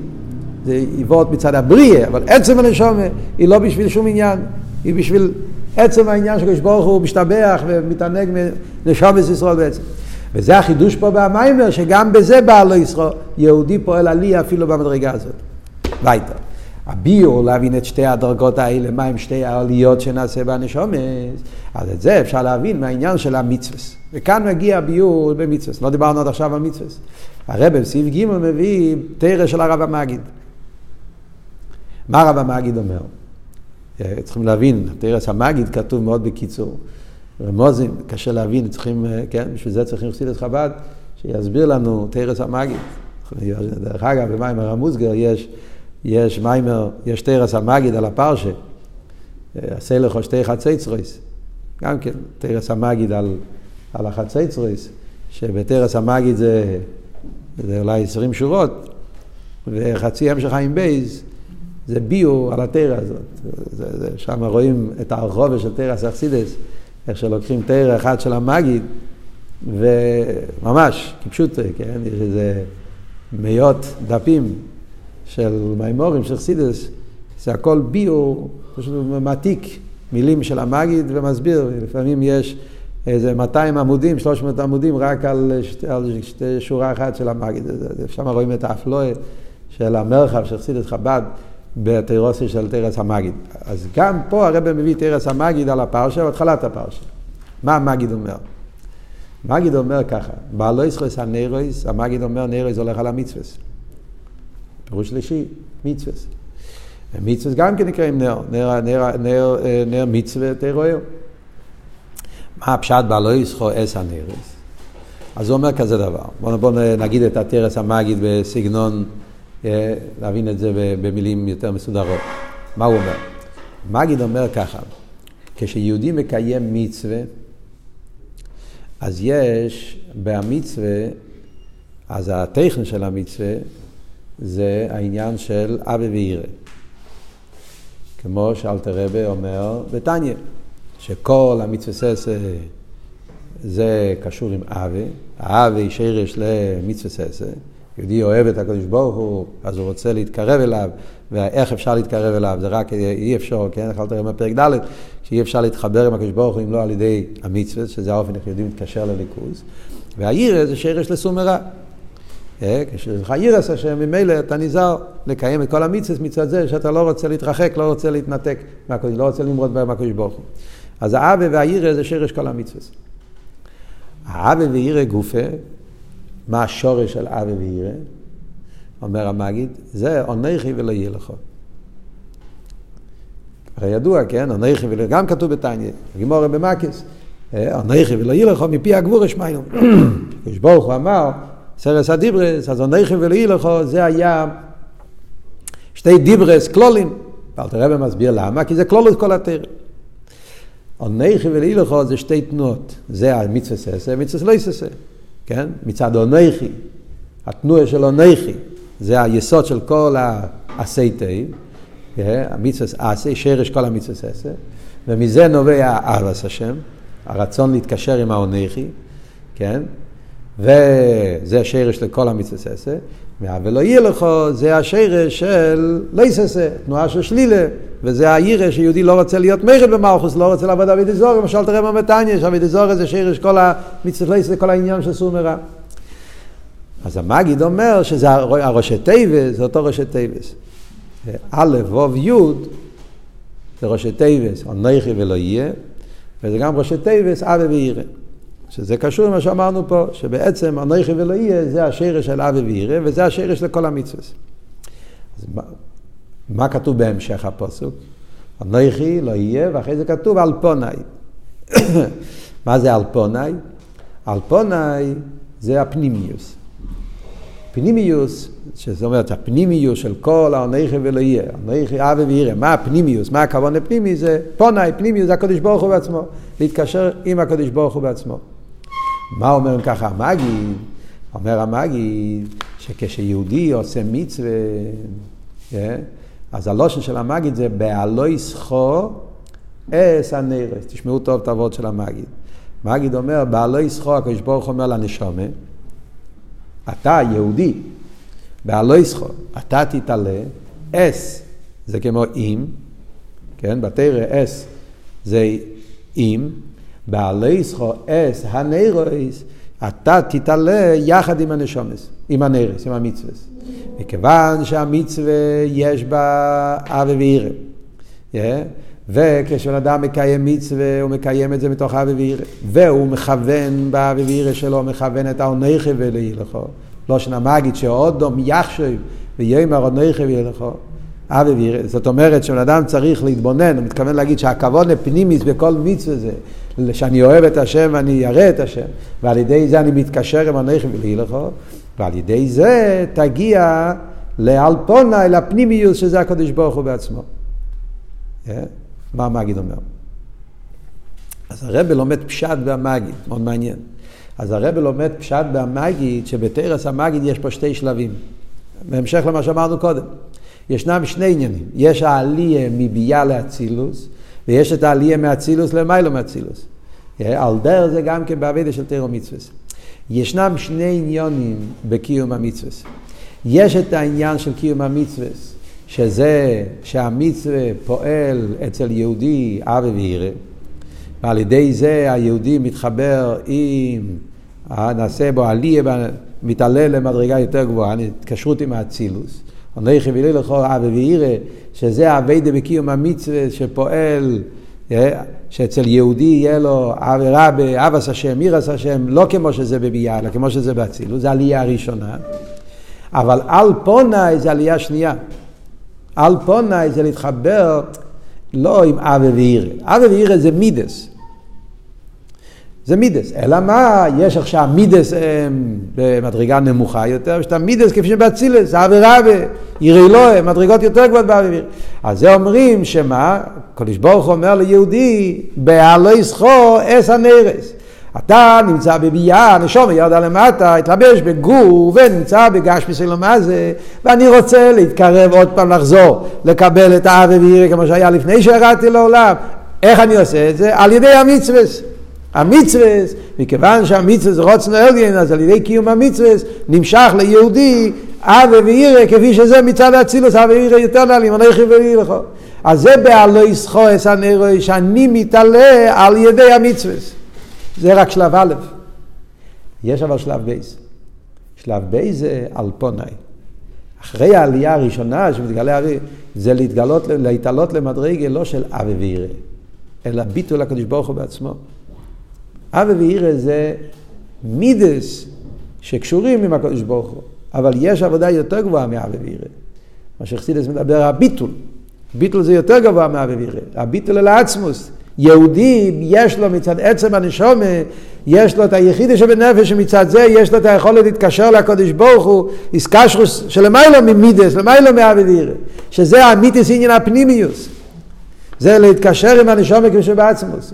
זה אבות מצד הבריאה, אבל עצם הנשומה היא לא בשביל שום עניין, היא בשביל עצם העניין שקדוש ברוך הוא משתבח ומתענג מנשומת ישראל בעצם. וזה החידוש פה במיימר, שגם בזה בעל לא ישראל, יהודי פועל עלי אפילו במדרגה הזאת. וייטר. הביור להבין את שתי הדרגות האלה, מה הם שתי העליות שנעשה בנשומס, אז את זה אפשר להבין מהעניין של המצווה. וכאן מגיע הביור במצווה. לא דיברנו עד עכשיו על מצווה. הרב בסעיף ג' מביא תרא של הרב המגיד. מה הרב המגיד אומר? אה, צריכים להבין, תרס המגיד כתוב מאוד בקיצור. רמוזים, קשה להבין, צריכים, אה, כן, בשביל זה צריכים חסידת חב"ד, שיסביר לנו תרס המגיד. דרך אגב, במיימר המוסגר יש, יש מיימר, יש תרס המגיד על הפרשה, עשה לך שתי חצייצרויס, גם כן, תרס המגיד על, על החצייצרויס, שבתרס המגיד זה, זה אולי עשרים שורות, וחצי המשך חיים בייז, זה ביו על התרא הזאת. שם רואים את הרחובה של תרא סכסידס, איך שלוקחים תרא אחת של המגיד, וממש, כפשוט, כן, יש איזה מאות דפים של מימורים של חסידס, זה הכל ביו, פשוט מעתיק מילים של המגיד ומסביר, לפעמים יש איזה 200 עמודים, 300 עמודים רק על, שתי, על שתי שורה אחת של המגיד. שם רואים את האפלואה של המרחב של חסידס חב"ד. בתירוסי של תרס המגיד. אז גם פה הרב מביא תרס המגיד על הפרשה, בהתחלת הפרשה. מה המגיד אומר? המגיד אומר ככה, בעלו ישחס הנרויס, המגיד אומר נרויס הולך על המצווס. פירוש שלישי, מצווס. מצווס גם כן נקראים נר, נר, נר, נר, נר מצווה תרויר. מה הפשט בעלו ישחו אס הנרויס? אז הוא אומר כזה דבר. בואו בוא נגיד את התרס המגיד בסגנון אה, להבין את זה במילים יותר מסודרות. מה הוא אומר? מגיד אומר ככה, כשיהודי מקיים מצווה, אז יש במצווה, אז הטכן של המצווה זה העניין של אבי וירא. כמו שאלתר רבה אומר בתניא, שכל המצווה זה קשור עם אבי, האבי שרש למצווה ססה. יהודי אוהב את הקדוש ברוך הוא, אז הוא רוצה להתקרב אליו, ואיך אפשר להתקרב אליו, זה רק אי אפשר, כן, איך תראה בפרק ד', שאי אפשר להתחבר עם הקדוש ברוך הוא אם לא על ידי המצווה, שזה האופן איך יהודי מתקשר לליכוז, והירא זה שרש לסומרה. אה, כשיש לך ירס השם, ממילא אתה נזהר לקיים את כל המצווה מצד זה שאתה לא רוצה להתרחק, לא רוצה להתנתק מהקדוש, לא רוצה למרוד מהקדוש ברוך הוא. אז האבה והירא זה שרש כל המצווה. האבה וירא גופה מה השורש של אבי וירא? אומר המגיד, זה עונכי ולא יהיה לך. הרי ידוע, כן? עונכי ולא, גם כתוב בתניא, גימורי במקס, עונכי ולא יהיה לך מפי הגבור אשמיינו. הקדוש ברוך הוא אמר, סרס הדיברס, אז אנכי ולאי לכו, זה היה שתי דיברס, כלולים. ואלתר רבי מסביר למה, כי זה כלולות כל התרא. אנכי ולאי לכו זה שתי תנועות, זה המצווה ססה, מצווה לא יססה, כן? מצד אנכי, התנועה של אנכי, זה היסוד של כל העשי תיב, המצווה עשי, שרש כל המצווה ססה, ומזה נובע אהבס השם, הרצון להתקשר עם האונכי, כן? וזה השרש לכל המצווה ססה, ולא יהיה לך, זה השורש של לא תעשה, תנועה של שלילה, וזה היראה שיהודי לא רוצה להיות מורד במלכות, לא רוצה לעבוד עבודה זרה, למשל כמו שרואה בתניא, שעבודה זרה זה שורש כל המצוות לא תעשה, כל העניין של סור מרע. אז המגיד אומר שזה הראשי תיבות, זה אותו ראשי תיבות. א', ו', י', זה ראשי תיבות, אנכי ולא יהיה, וזה גם ראשי תיבות, אהבה ויראה. שזה קשור למה שאמרנו פה, שבעצם אנכי ולא יהיה, זה השרש של אבי וירא, וזה השרש לכל המצווה. אז מה, מה כתוב בהמשך הפוסוק? אנכי לא יהיה, ואחרי זה כתוב אלפונאי. מה זה אלפונאי? אלפונאי זה הפנימיוס. פנימיוס, שזה אומר את הפנימיוס של כל האנכי ולא יהיה, אנכי אבי וירא, מה הפנימיוס, מה הכוון לפנימי, זה פונאי, פנימיוס זה הקדוש ברוך הוא בעצמו, להתקשר עם הקדוש ברוך הוא בעצמו. מה אומר ככה המגיד? אומר המגיד שכשיהודי עושה מצווה, כן? אז הלושן של המגיד זה בעלו יסחו אס הנרס. תשמעו טוב את הוורד של המגיד. מגיד אומר, בעלו יסחו, הקדוש ברוך אומר לנשומה, אתה יהודי, בעלו יסחו, אתה תתעלה, אס זה כמו אם, כן, בתרא אס זה אם, בעלי ישחו אס הנרויס, אתה תתעלה יחד עם הנשומס, עם הנרס, עם המצווה. מכיוון שהמצווה יש בה אבי וירא. Yeah. וכשבן אדם מקיים מצווה, הוא מקיים את זה מתוך אבי וירא. והוא מכוון באבי וירא שלו, מכוון את האונכי ולהילכו. לא שנמגיד שאודום יחשב ויאמר אונכי ולהילכו. אבי וירא. זאת אומרת שבן אדם צריך להתבונן, הוא מתכוון להגיד שהכבוד לפנימיס בכל מצווה זה שאני אוהב את השם ואני ירא את השם, ועל ידי זה אני מתקשר עם הנכם ולהילכו, ועל ידי זה תגיע לאלפונה, אל הפנימיוס, שזה הקדוש ברוך הוא בעצמו. אה? מה המגיד אומר? אז הרב לומד פשט במגיד, מאוד מעניין. אז הרב לומד פשט במגיד, שבתרס המגיד יש פה שתי שלבים. בהמשך למה שאמרנו קודם. ישנם שני עניינים. יש העלייה מביאה לאצילוס, ויש את העלייה מאצילוס למיילו מאצילוס. על דרך זה גם כן בעבידה של תירו מצווה. ישנם שני עניונים בקיום המצווה. יש את העניין של קיום המצווה, שזה שהמצווה פועל אצל יהודי אבי וירא, ועל ידי זה היהודי מתחבר עם, נעשה בו עלייה, מתעלה למדרגה יותר גבוהה, התקשרות עם האצילוס. אנכי וילי לכו אבי וירא, שזה אביידה בקיום המצווה שפועל, אה, שאצל יהודי יהיה לו אבי רבי, אבס השם, מירס השם, לא כמו שזה בביאה, אלא כמו שזה באצילות, זה עלייה הראשונה. אבל על פונאי זה עלייה שנייה. על פונאי זה להתחבר לא עם אבי וירא. אבי וירא זה מידס. זה מידס. אלא מה, יש עכשיו מידס הם, במדרגה נמוכה יותר, ויש את המידס כפי שבאצילס, אבי רבי, יראי לא, מדרגות יותר גבוהות באבי ויר. אז זה אומרים שמה, קדוש ברוך אומר ליהודי, בעלו יסחו אס הנרס. אתה נמצא בביאה, נשום ירדה למטה, התלבש בגור ונמצא בגש מסילומה זה, ואני רוצה להתקרב עוד פעם לחזור, לקבל את האבי וירא כמו שהיה לפני שירדתי לעולם. איך אני עושה את זה? על ידי המצווה. המצווה, מכיוון שהמצווה זה רוצנו עליין, אז על ידי קיום המצווה נמשך ליהודי אבי וירא, כפי שזה מצד האצילוס, אבי וירא יותר נעלים, אנכי וירא לך. אז זה בעלו יסחו אס הנרוי, שאני מתעלה על ידי המצווה. זה רק שלב א'. יש אבל שלב בית. שלב בית זה אלפונאי. אחרי העלייה הראשונה שמתגלה אהבה, זה להתגלות, להתעלות למדרגה לא של אהבה ויראה, אלא ביטול להקדוש ברוך הוא בעצמו. אהבה ויראה זה מידות שקשורים עם הקדוש ברוך הוא, אבל יש עבודה יותר גבוהה מאהבה ויראה. מה שחסידות מדבר, הביטול. ביטול זה יותר גבוה מאהבה ויראה. הביטול אל העצמות. יהודי, יש לו מצד עצם הנשומה, יש לו את היחידי שבנפש, שמצד זה יש לו את היכולת להתקשר לקודש ברוך הוא, איסקשרוס שלמיילו ממידס, למיילו מאבדירה, שזה המיתיס עניין הפנימיוס. זה להתקשר עם הנשומה כמו שבעצמוס.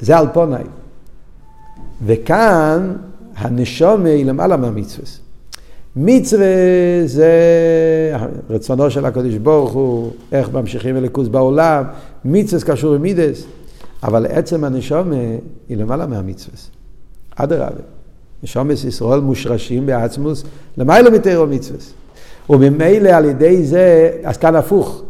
זה על פונאי. וכאן הנשומה היא למעלה מהמצווה. מצווה זה רצונו של הקדוש ברוך הוא, איך ממשיכים אליקוס בעולם, מצווה קשור עם מידס, אבל עצם הנשומה היא למעלה מהמצווה. אדרבה. נשומס ישראל מושרשים בעצמוס למעלה מתארו מצווה. וממילא על ידי זה, אז כאן הפוך.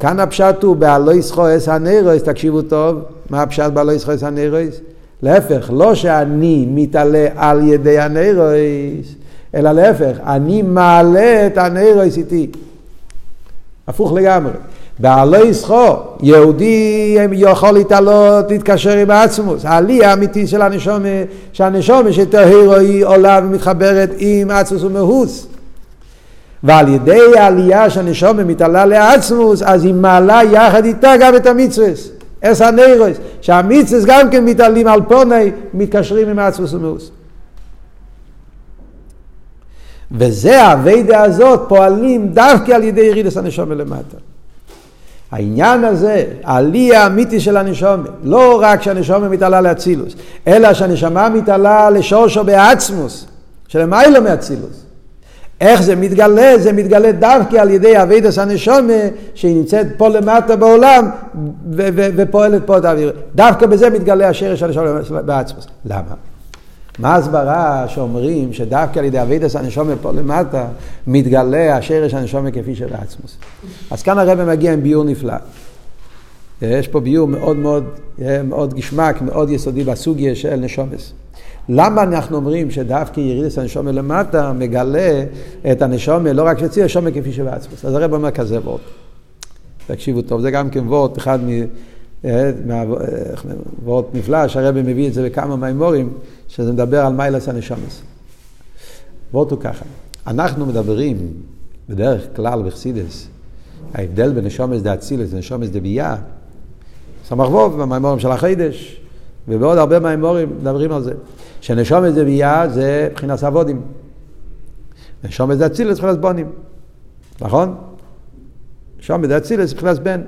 כאן הפשט הוא בעלו סחואס הנרויס, תקשיבו טוב, מה הפשט בעלו סחואס הנרויס? להפך, לא שאני מתעלה על ידי הנרויס, אלא להפך, אני מעלה את הנרויס איתי. הפוך לגמרי. בעלי ישחו, יהודי יכול להתעלות, להתקשר עם עצמוס. העלי האמיתי של הנשומה, שהנשומה שטהרו היא עולה ומתחברת עם עצמוס ומהוס. ועל ידי העלייה שהנשומה מתעלה לעצמוס, אז היא מעלה יחד איתה גם את המצווס. אס הנרוס, שהמצווס גם כן מתעלים על פוני, מתקשרים עם עצמוס ומהוס. וזה הווידה הזאת פועלים דווקא על ידי ירידס הנשומה למטה. העניין הזה, העלי האמיתי של הנשומה, לא רק שהנשומה מתעלה לאצילוס, אלא שהנשמה מתעלה לשורשו בעצמוס, שלמיילו מאצילוס. איך זה מתגלה? זה מתגלה דווקא על ידי אבידס הנשומה שהיא נמצאת פה למטה בעולם ופועלת פה את האוויר. דווקא בזה מתגלה השרש הנשומה בעצמוס. למה? מה ההסברה שאומרים שדווקא על ידי אבידס הנשומה פה למטה מתגלה השרש הנשומה כפי שבעצמוס. אז כאן הרב מגיע עם ביור נפלא. יש פה ביור מאוד מאוד, מאוד גשמק, מאוד יסודי בסוגיה של נשומס. למה אנחנו אומרים שדווקא ירידס הנשומה למטה מגלה את הנשומה, לא רק שצריך הנשומה כפי שבעצמוס. אז הרב אומר כזה וורד. תקשיבו טוב, זה גם כן וורד, אחד ווארט נפלא, שהרבי מביא את זה בכמה מאמרים, שזה מדבר על מעלת הנשמות. ווארט הוא ככה, אנחנו מדברים בדרך כלל בחסידות, ההבדל בין נשומס דה אצילס לנשומס דה ביאה, סמך ווב במימורים של החידש, ובעוד הרבה מאמרים מדברים על זה. שנשמות דבי״ע זה מבחינת עבדים. נשמות דאצילות מבחינת בנים. נכון? נשומת זה אצילס מבחינת בן.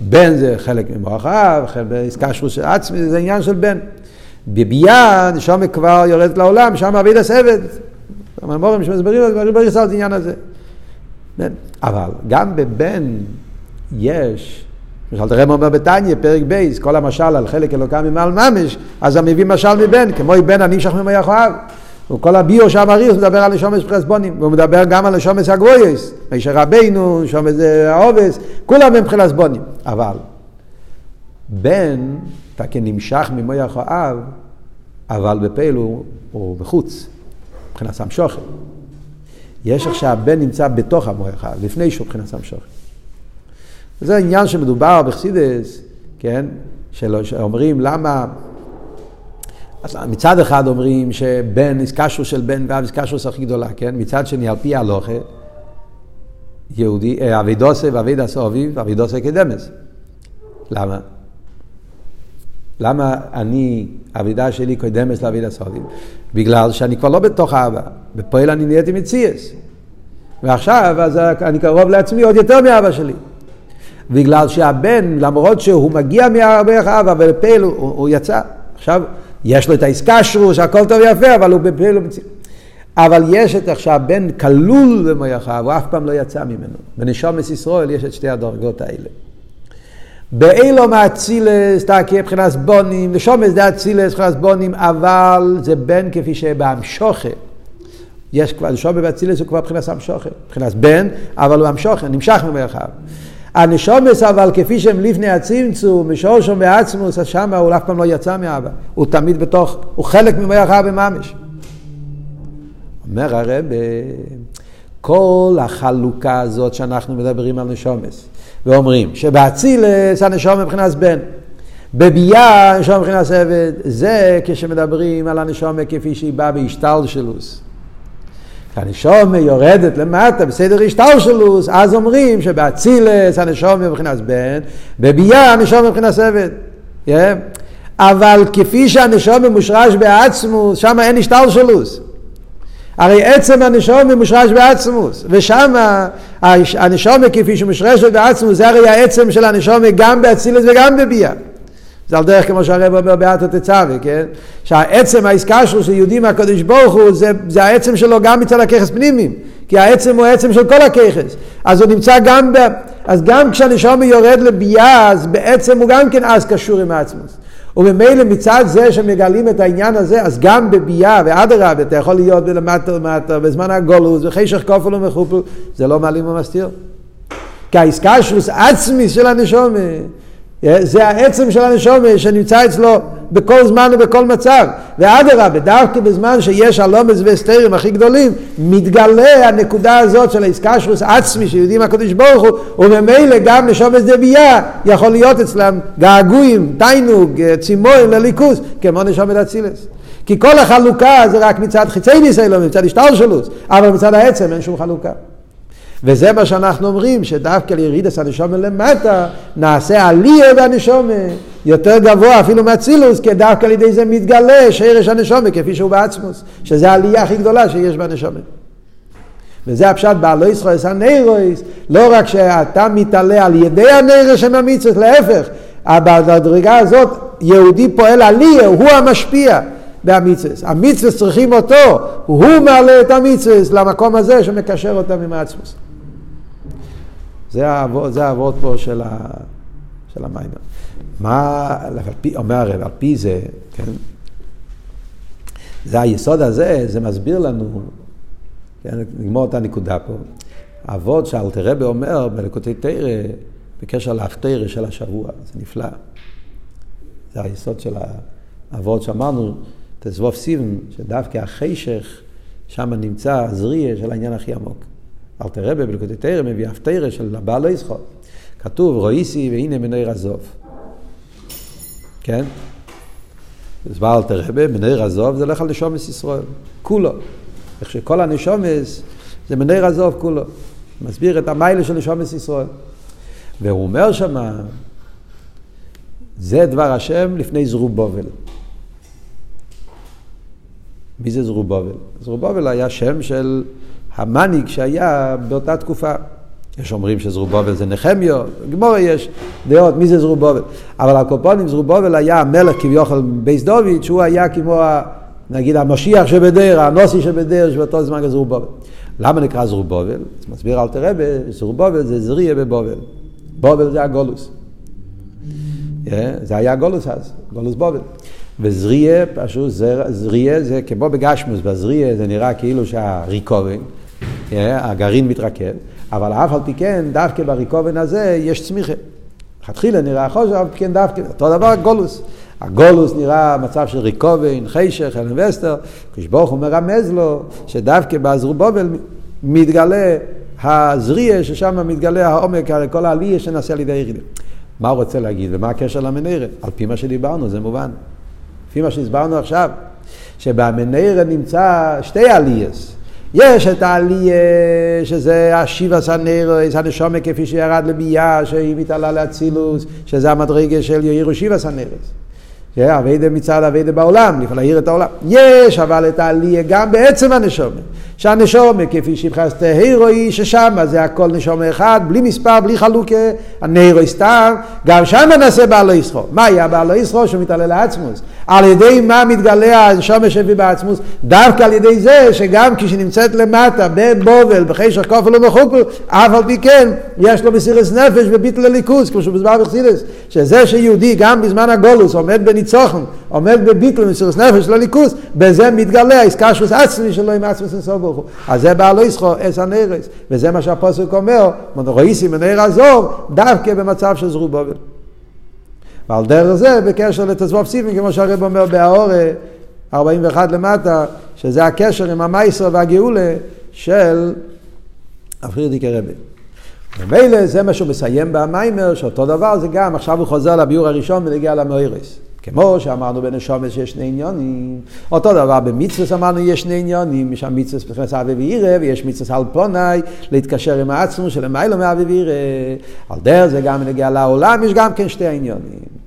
בן זה חלק ממוח האב, בעסקה של עצמי, זה עניין של בן. בביאה נשומת כבר יורדת לעולם, שם אביד הסבד. המאמורים שמסברים, מסברים על העניין הזה. אבל גם בבן יש למשל תראה מה אומר בתניא, פרק בייס, כל המשל על חלק אלוקם ממעל ממש, אז הם מביא משל מבן, כמו בן הנמשך ממח אוהב. וכל הביור שם אריס מדבר על לשומס פרסבונים, והוא מדבר גם על לשומס הגבויס, מישר רבינו, שומס העובס, כולם הם פרסבונים. אבל בן, אתה כנמשך ממוח האב, אבל בפעיל הוא, בחוץ, מבחינת סם שוכר. יש עכשיו בן נמצא בתוך המוח האב, לפני שהוא מבחינת סם שוכר. זה עניין שמדובר בחסידס, כן, שלא, שאומרים למה, אז מצד אחד אומרים שבן, איסקשרו של בן ואב איסקשרוס הכי גדולה, כן, מצד שני על פי הלוכה, יהודי, אה, אבידוסה ואבידס אביב, אבידוסה כדמס. למה? למה אני, אבידה שלי קודמס לאבידס אביב? בגלל שאני כבר לא בתוך האבא, בפועל אני נהייתי מציאס. ועכשיו אז אני קרוב לעצמי עוד יותר מאבא שלי. בגלל שהבן, למרות שהוא מגיע מהרבה אב, אבל בפעיל הוא, הוא יצא. עכשיו, יש לו את העסקה שלו, שהכל טוב ויפה, אבל הוא בפעיל הוא מציא. אבל יש את איך שהבן כלול במויחיו, הוא אף פעם לא יצא ממנו. בנשומת ישראל יש את שתי הדרגות האלה. באילו מאצילס, תקי מבחינת בונים, נשומת זה אצילס מבחינת בונים, אבל זה בן כפי שבהמשוכה. יש כבר, נשומת באצילס הוא כבר מבחינת המשוכה. מבחינת בן, אבל הוא המשוכה, נמשך ממויחיו. הנשומס אבל כפי שהם לפני הצמצום, משורשו מעצמוס, אז שמה הוא אף פעם לא יצא מאבא. הוא תמיד בתוך, הוא חלק ממוח אבא ממש. אומר הרב, כל החלוקה הזאת שאנחנו מדברים על נשומס, ואומרים שבאצילס הנשום מבחינת בן, בביאה הנשום מבחינת עבד, זה כשמדברים על הנשום כפי שהיא באה בהשתלשלוס. כשהנשומה יורדת למטה בסדר השטלשלוס, אז אומרים שבאצילס הנשומה מבחינת בן, בביאה הנשומה מבחינת עבד. Yeah. אבל כפי שהנשום מושרש בעצמוס, שם אין השתלשלוס. הרי עצם הנשום מושרש בעצמוס, ושם הנשום כפי שמושרשת בעצמוס, זה הרי העצם של הנשום גם באצילס וגם בביאה. זה על דרך כמו שהרב אומר באתו תצווה, כן? שהעצם העסקה שלו של יהודי מהקדוש ברוך הוא זה, זה העצם שלו גם מצד הככס פנימיים כי העצם הוא העצם של כל הככס אז הוא נמצא גם, ב, אז גם כשהנשום יורד לביאה אז בעצם הוא גם כן אז קשור עם העצמוס וממילא מצד זה שמגלים את העניין הזה, אז גם בביאה ואדרבה, אתה יכול להיות למטה למטה, בזמן הגולוס, וחשך כופל ומחופל, זה לא מעלים ומסתיר. כי העסקה שלו עצמי של הנשומה, זה העצם של הנשומה שנמצא אצלו בכל זמן ובכל מצב. ואדרבה, דווקא בזמן שיש הלומס והסתרים הכי גדולים, מתגלה הנקודה הזאת של האיסקשרוס עצמי שיודעים הקדוש ברוך הוא, וממילא גם נשומת דבייה יכול להיות אצלם געגועים, תיינוג, צימוי לליכוס, כמו נשומת אצילס. כי כל החלוקה זה רק מצד חיצי ניסיון, מצד השתלשלוס, אבל מצד העצם אין שום חלוקה. וזה מה שאנחנו אומרים, שדווקא לירידס הנשומה למטה, נעשה עלייה בנשומה יותר גבוה אפילו מאצילוס, כי דווקא על ידי זה מתגלה שרש הנשומה כפי שהוא בעצמוס, שזה העלייה הכי גדולה שיש בנשומה. וזה הפשט בעלויס חויס הנרויס, לא רק שאתה מתעלה על ידי הנרש המצוות, להפך, בדרגה הזאת יהודי פועל עלייה, הוא המשפיע. בהמצווס. המצווס צריכים אותו, הוא מעלה את המצווס למקום הזה שמקשר אותם עם העצמוס. זה האבות פה של, ה, של המיימר. מה, על פי, אומר הרב, על פי זה, כן? זה היסוד הזה, זה מסביר לנו, כן, נגמור את הנקודה פה. האבות שאלתרבה אומר בלקוטי תרא, בקשר להפטרא של השבוע, זה נפלא. זה היסוד של האבות שאמרנו, תזבוב סיבן, שדווקא החשך, שם נמצא הזריה של העניין הכי עמוק. אל תראה בלקוטי תרא מביא אף תרא של הבעל לא יסחור. כתוב רואיסי והנה מנהר עזוב. כן? אז בעל תרבה, מנהר עזוב, זה הולך על נשומס ישראל. כולו. איך שכל הנשומס זה מנהר עזוב כולו. מסביר את המיילה של נשומס ישראל. והוא אומר שמה, זה דבר השם לפני זרובובל. מי זה זרובובל? זרובובל היה שם של המנהיג שהיה באותה תקופה. יש אומרים שזרובובל זה נחמיו, גמורה יש דעות מי זה זרובובל. אבל הקופונים זרובובל היה המלך כביכול בייס דוביץ', שהוא היה כמו נגיד המשיח שבדיר, הנוסי שבדיר, שבאותו זמן כזרובובל. למה נקרא זרובובל? אז מסביר אל תראה, זרובובל זה זריה בבובל. בובל זה הגולוס. זה היה גולוס אז, גולוס בובל. וזריה, פשוט זריה זה כמו בגשמוס, בזריה זה נראה כאילו שהריקובן, הגרעין מתרכב, אבל אף על פי כן, דווקא בריקובן הזה יש צמיחה. לכתחילה נראה חושב, אבל כן דווקא, אותו דבר גולוס. הגולוס נראה מצב של ריקובן, חשך, אלן וסטר, כשברוך הוא מרמז לו שדווקא בזרובובל מתגלה הזריה, ששם מתגלה העומק, כל העלייה שנעשה על ידי הירידים. מה הוא רוצה להגיד ומה הקשר למנהרה? על פי מה שדיברנו, זה מובן. לפי מה שהסברנו עכשיו, שבמנהרה נמצא שתי עלייס. יש את העלייה שזה השיבה סנרס, הנשומה כפי שירד לביאה, שהיא מתעלה לאצילוס, שזה המדרגה של יאירו שיבה סנרס. אביידה מצד אביידה בעולם, להעיר את העולם. יש אבל את העלייה גם בעצם הנשומה. שהנשומה כפי שבחס תהירוי, ששם זה הכל נשומה אחד, בלי מספר, בלי חלוקה, הנהירוי סתם, גם שם נעשה בעלו ישחו. מה היה בעלו ישחו שמתעלה לעצמוס? על ידי מה מתגלה הנשומה שהביא בעצמוס? דווקא על ידי זה שגם כשנמצאת למטה, בבובל, בחשך כופל ומחופל, אף על פי כן, יש לו מסירס נפש וביטל לליכוס, כמו שבסבר בחסידס, שזה שיהודי גם בזמן הגולוס עומד בניצוחן, עומד בביטל מסירס נפש לליכוס, בזה מתגלה האיסקשוס עצמי שלו עם עצמוס אינסוף ברוך הוא. אז זה בעלו ישחו אס הנרס, וזה מה שהפוסק אומר, מונרויסי מנהר הזור, דווקא במצב של זרובובל. ועל דרך זה, בקשר לתזבוב סיפין, כמו שהרב אומר בהאורה, 41 למטה, שזה הקשר עם המייסר והגאולה של הפרידיקי רבי. ומילא זה מה שהוא מסיים במיימר, שאותו דבר זה גם, עכשיו הוא חוזר לביור הראשון ונגיע למוירס. כמו שאמרנו בנשומס שיש שני עניונים, אותו דבר במצווס אמרנו יש שני עניונים, יש שם מצווס מבחינת אבי ואירא, ויש מצווס על פלוני, להתקשר עם העצמו של המיילו מאבי ואירא. על דרך זה גם נגיע לעולם, יש גם כן שתי עניונים.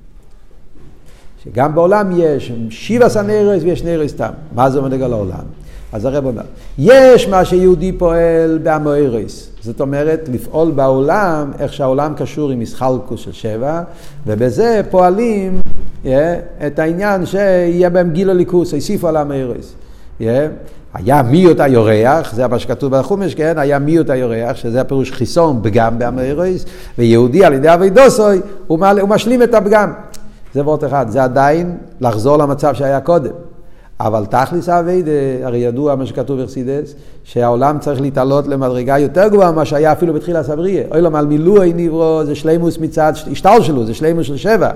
שגם בעולם יש שיבה סנרס ויש נרס סתם. מה זה אומר לגל העולם? אז הרב אומר, יש מה שיהודי פועל באמוירס, זאת אומרת לפעול בעולם איך שהעולם קשור עם מסחלקוס של שבע, ובזה פועלים את העניין שיהיה בהם גיל הליכוס, הוסיפו על המוירס. Yeah. היה מיעוט היורח, זה מה שכתוב בחומש, כן? היה מיעוט היורח, שזה הפירוש חיסון פגם באמוירס, ויהודי על ידי אבידוסוי, הוא, הוא משלים את הפגם. זה וורט אחד, זה עדיין לחזור למצב שהיה קודם. אבל תכלס אביידה, הרי ידוע מה שכתוב בחסידס, שהעולם צריך להתעלות למדרגה יותר גבוהה ממה שהיה אפילו בתחילה סבריה. אוי לו, על מילואי ניברו זה שלימוס מצד השטר שלו, זה שלימוס של שבע.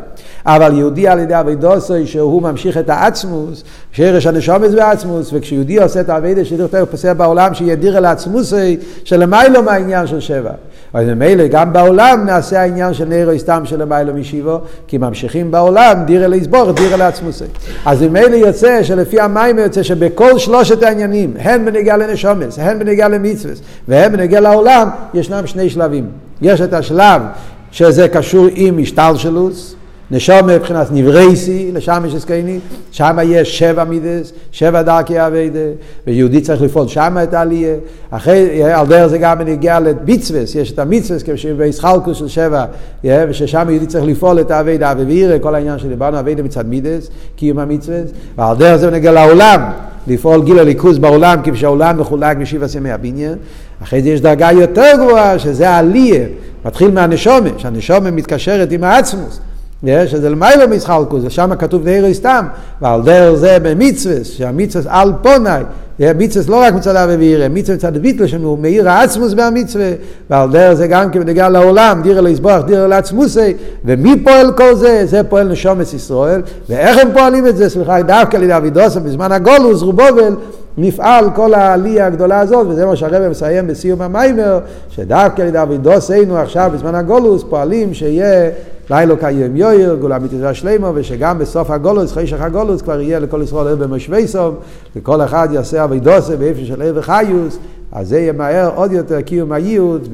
אבל יהודי על ידי אבידוסוי, שהוא ממשיך את העצמוס, שרש הנשומס בעצמוס, וכשיהודי עושה את האביידה שדיר פוסע בעולם, שידיר אל העצמוסי, שלמיילו מהעניין של שבע. אז ממילא גם בעולם נעשה העניין של נרו סתם של למיילו משיבו, כי ממשיכים בעולם דירה לסבור, דירה לעצמוסי. אז ממילא יוצא שלפי המים יוצא שבכל שלושת העניינים, הן בנגיעה לנשומס, הן בנגיעה למצווס, והן בנגיעה לעולם, ישנם שני שלבים. יש את השלב שזה קשור עם השתלשלוס, נשום מבחינת נברייסי, לשם יש הסקייני, שם יש שבע מידס, שבע דרכי אביידה, ויהודי צריך לפעול שם את העלייה. אחרי, על דרך זה גם נגיע למצווס, יש את המצווס כשבייסחלקוס של שבע, וששם יהודי צריך לפעול את האביידה, ווירא, כל העניין שדיברנו, אביידה מצד מידס, קיום המצווס, ועל דרך זה נגיע לעולם, לפעול גיל הליכוז בעולם, כפי שהעולם מחולק בשבע ימי הבניין. אחרי זה יש דרגה יותר גבוהה, שזה העלייה, מתחיל מהנשומה, שהנשומה מתקשרת עם העצמוס. שזה למיילו מסחלקוס, ושם כתוב נערי סתם, ועל דרך זה במצווה, שהמצווה על פונאי, מצווה לא רק מצד אבי וירא, מצווה מצד הביטל שלנו, מאיר העצמוס בהמצווה, ועל דרך זה גם כן בנגיע לעולם, דירה להסבוח, דירה לעצמוסי, ומי פועל כל זה? זה פועל נשומס ישראל, ואיך הם פועלים את זה? סליחה, דווקא לידי אבידוסם, בזמן הגולוס, רובובל, נפעל כל העלייה הגדולה הזאת, וזה מה שהרבא מסיים בסיום המיימר, שדווקא לידי אבידוסנו עכשיו בזמן הגולוס פועלים שיהיה לילה קיים יויר, גאולה מתיזה שלמה, ושגם בסוף הגולוס, חשך הגולוס, כבר יהיה לכל ישראל ערב במשווה סום, וכל אחד יעשה אבידוסה באיפה של ערב חיוס, אז זה ימהר עוד יותר קיום הייעוד,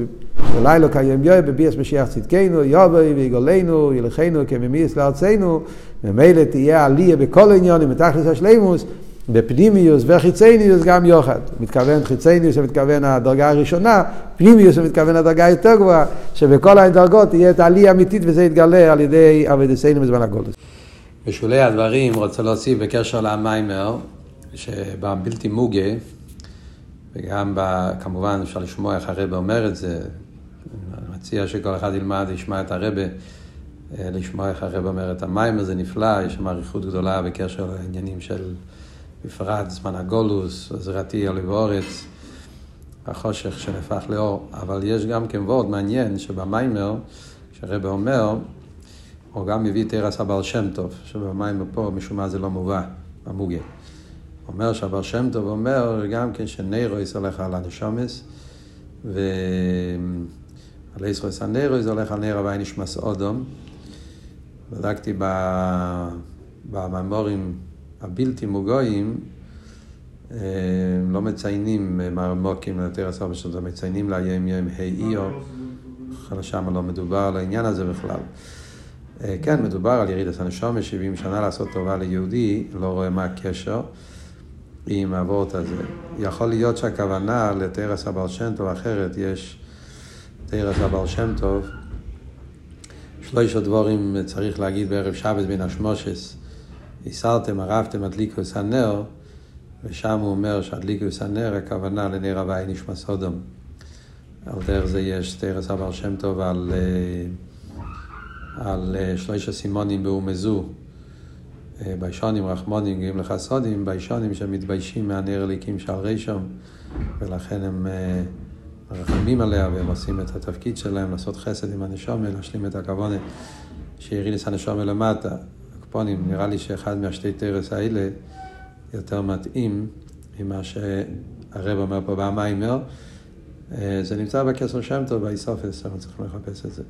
ולילה קיים יויר, בביאס משיח צדקנו, יובי ויגולנו, ילכנו כממיס לארצנו, ומילא תהיה עלייה בכל עניונים, מתחלס השלימוס, בפנימיוס וחיצניוס גם יוחד. מתכוון חיצניוס, מתכוון הדרגה הראשונה, פנימיוס מתכוון הדרגה יותר גבוהה, שבכל הדרגות תהיה את העלייה האמיתית וזה יתגלה על ידי אבדסנו בזמן הגולדוס. בשולי הדברים רוצה להוסיף בקשר למיימר, שבבלתי מוגה, וגם ב, כמובן אפשר לשמוע איך הרב אומר את זה, אני מציע שכל אחד ילמד, ישמע את הרב, אה, לשמוע איך הרב אומר את המיימר, זה נפלא, יש שם אריכות גדולה בקשר לעניינים של... בפרט זמן הגולוס, עזרתי עלי ואורץ, החושך שנהפך לאור. אבל יש גם כן וורד מעניין שבמיימר, כשהרבא אומר, הוא גם מביא תרס הבעל שם טוב, שבמיימר פה משום מה זה לא מובא, במוגה. אומר שהבעל שם טוב אומר גם כן שניירויס הולך על הנשומס, ועל ישרויס הנרויס הולך על נר הווי נשמס אודום. בדקתי בממורים הבלתי מוגויים אה, לא מציינים מרמוקים ליותר עשר בשעות, מציינים לה יום יום ה' איו, שם לא מדובר על העניין הזה בכלל. אה, כן, מדובר על ירידת הנשום, 70 שנה לעשות טובה ליהודי, לא רואה מה הקשר עם האבות הזה. יכול להיות שהכוונה לתרס הבעל שם טוב אחרת, יש תרס הבעל שם טוב, שלושה דבורים צריך להגיד בערב שבת בין השמושס. הסרתם, ערפתם הדליקוס הנר, ושם הוא אומר שהדליקוס הנר, הכוונה לנר הוואי נשמע סודום. על דרך זה יש תרס אבר שם טוב על, אה, על אה, שלושה סימונים באומזו. אה, ביישונים רחמונים גאים לחסודים, ביישונים שמתביישים מהנר הליקים של רישום, ולכן הם מרחמים עליה והם עושים את התפקיד שלהם לעשות חסד עם הנשומה, להשלים את הכוונת שיריד את הנשומה למטה. הקופונים, נראה לי שאחד מהשתי תרס האלה יותר מתאים ממה שהרב אומר פה במיימר. אה, זה נמצא בכסר שם טוב, באיסופס, אנחנו צריכים לחפש את זה.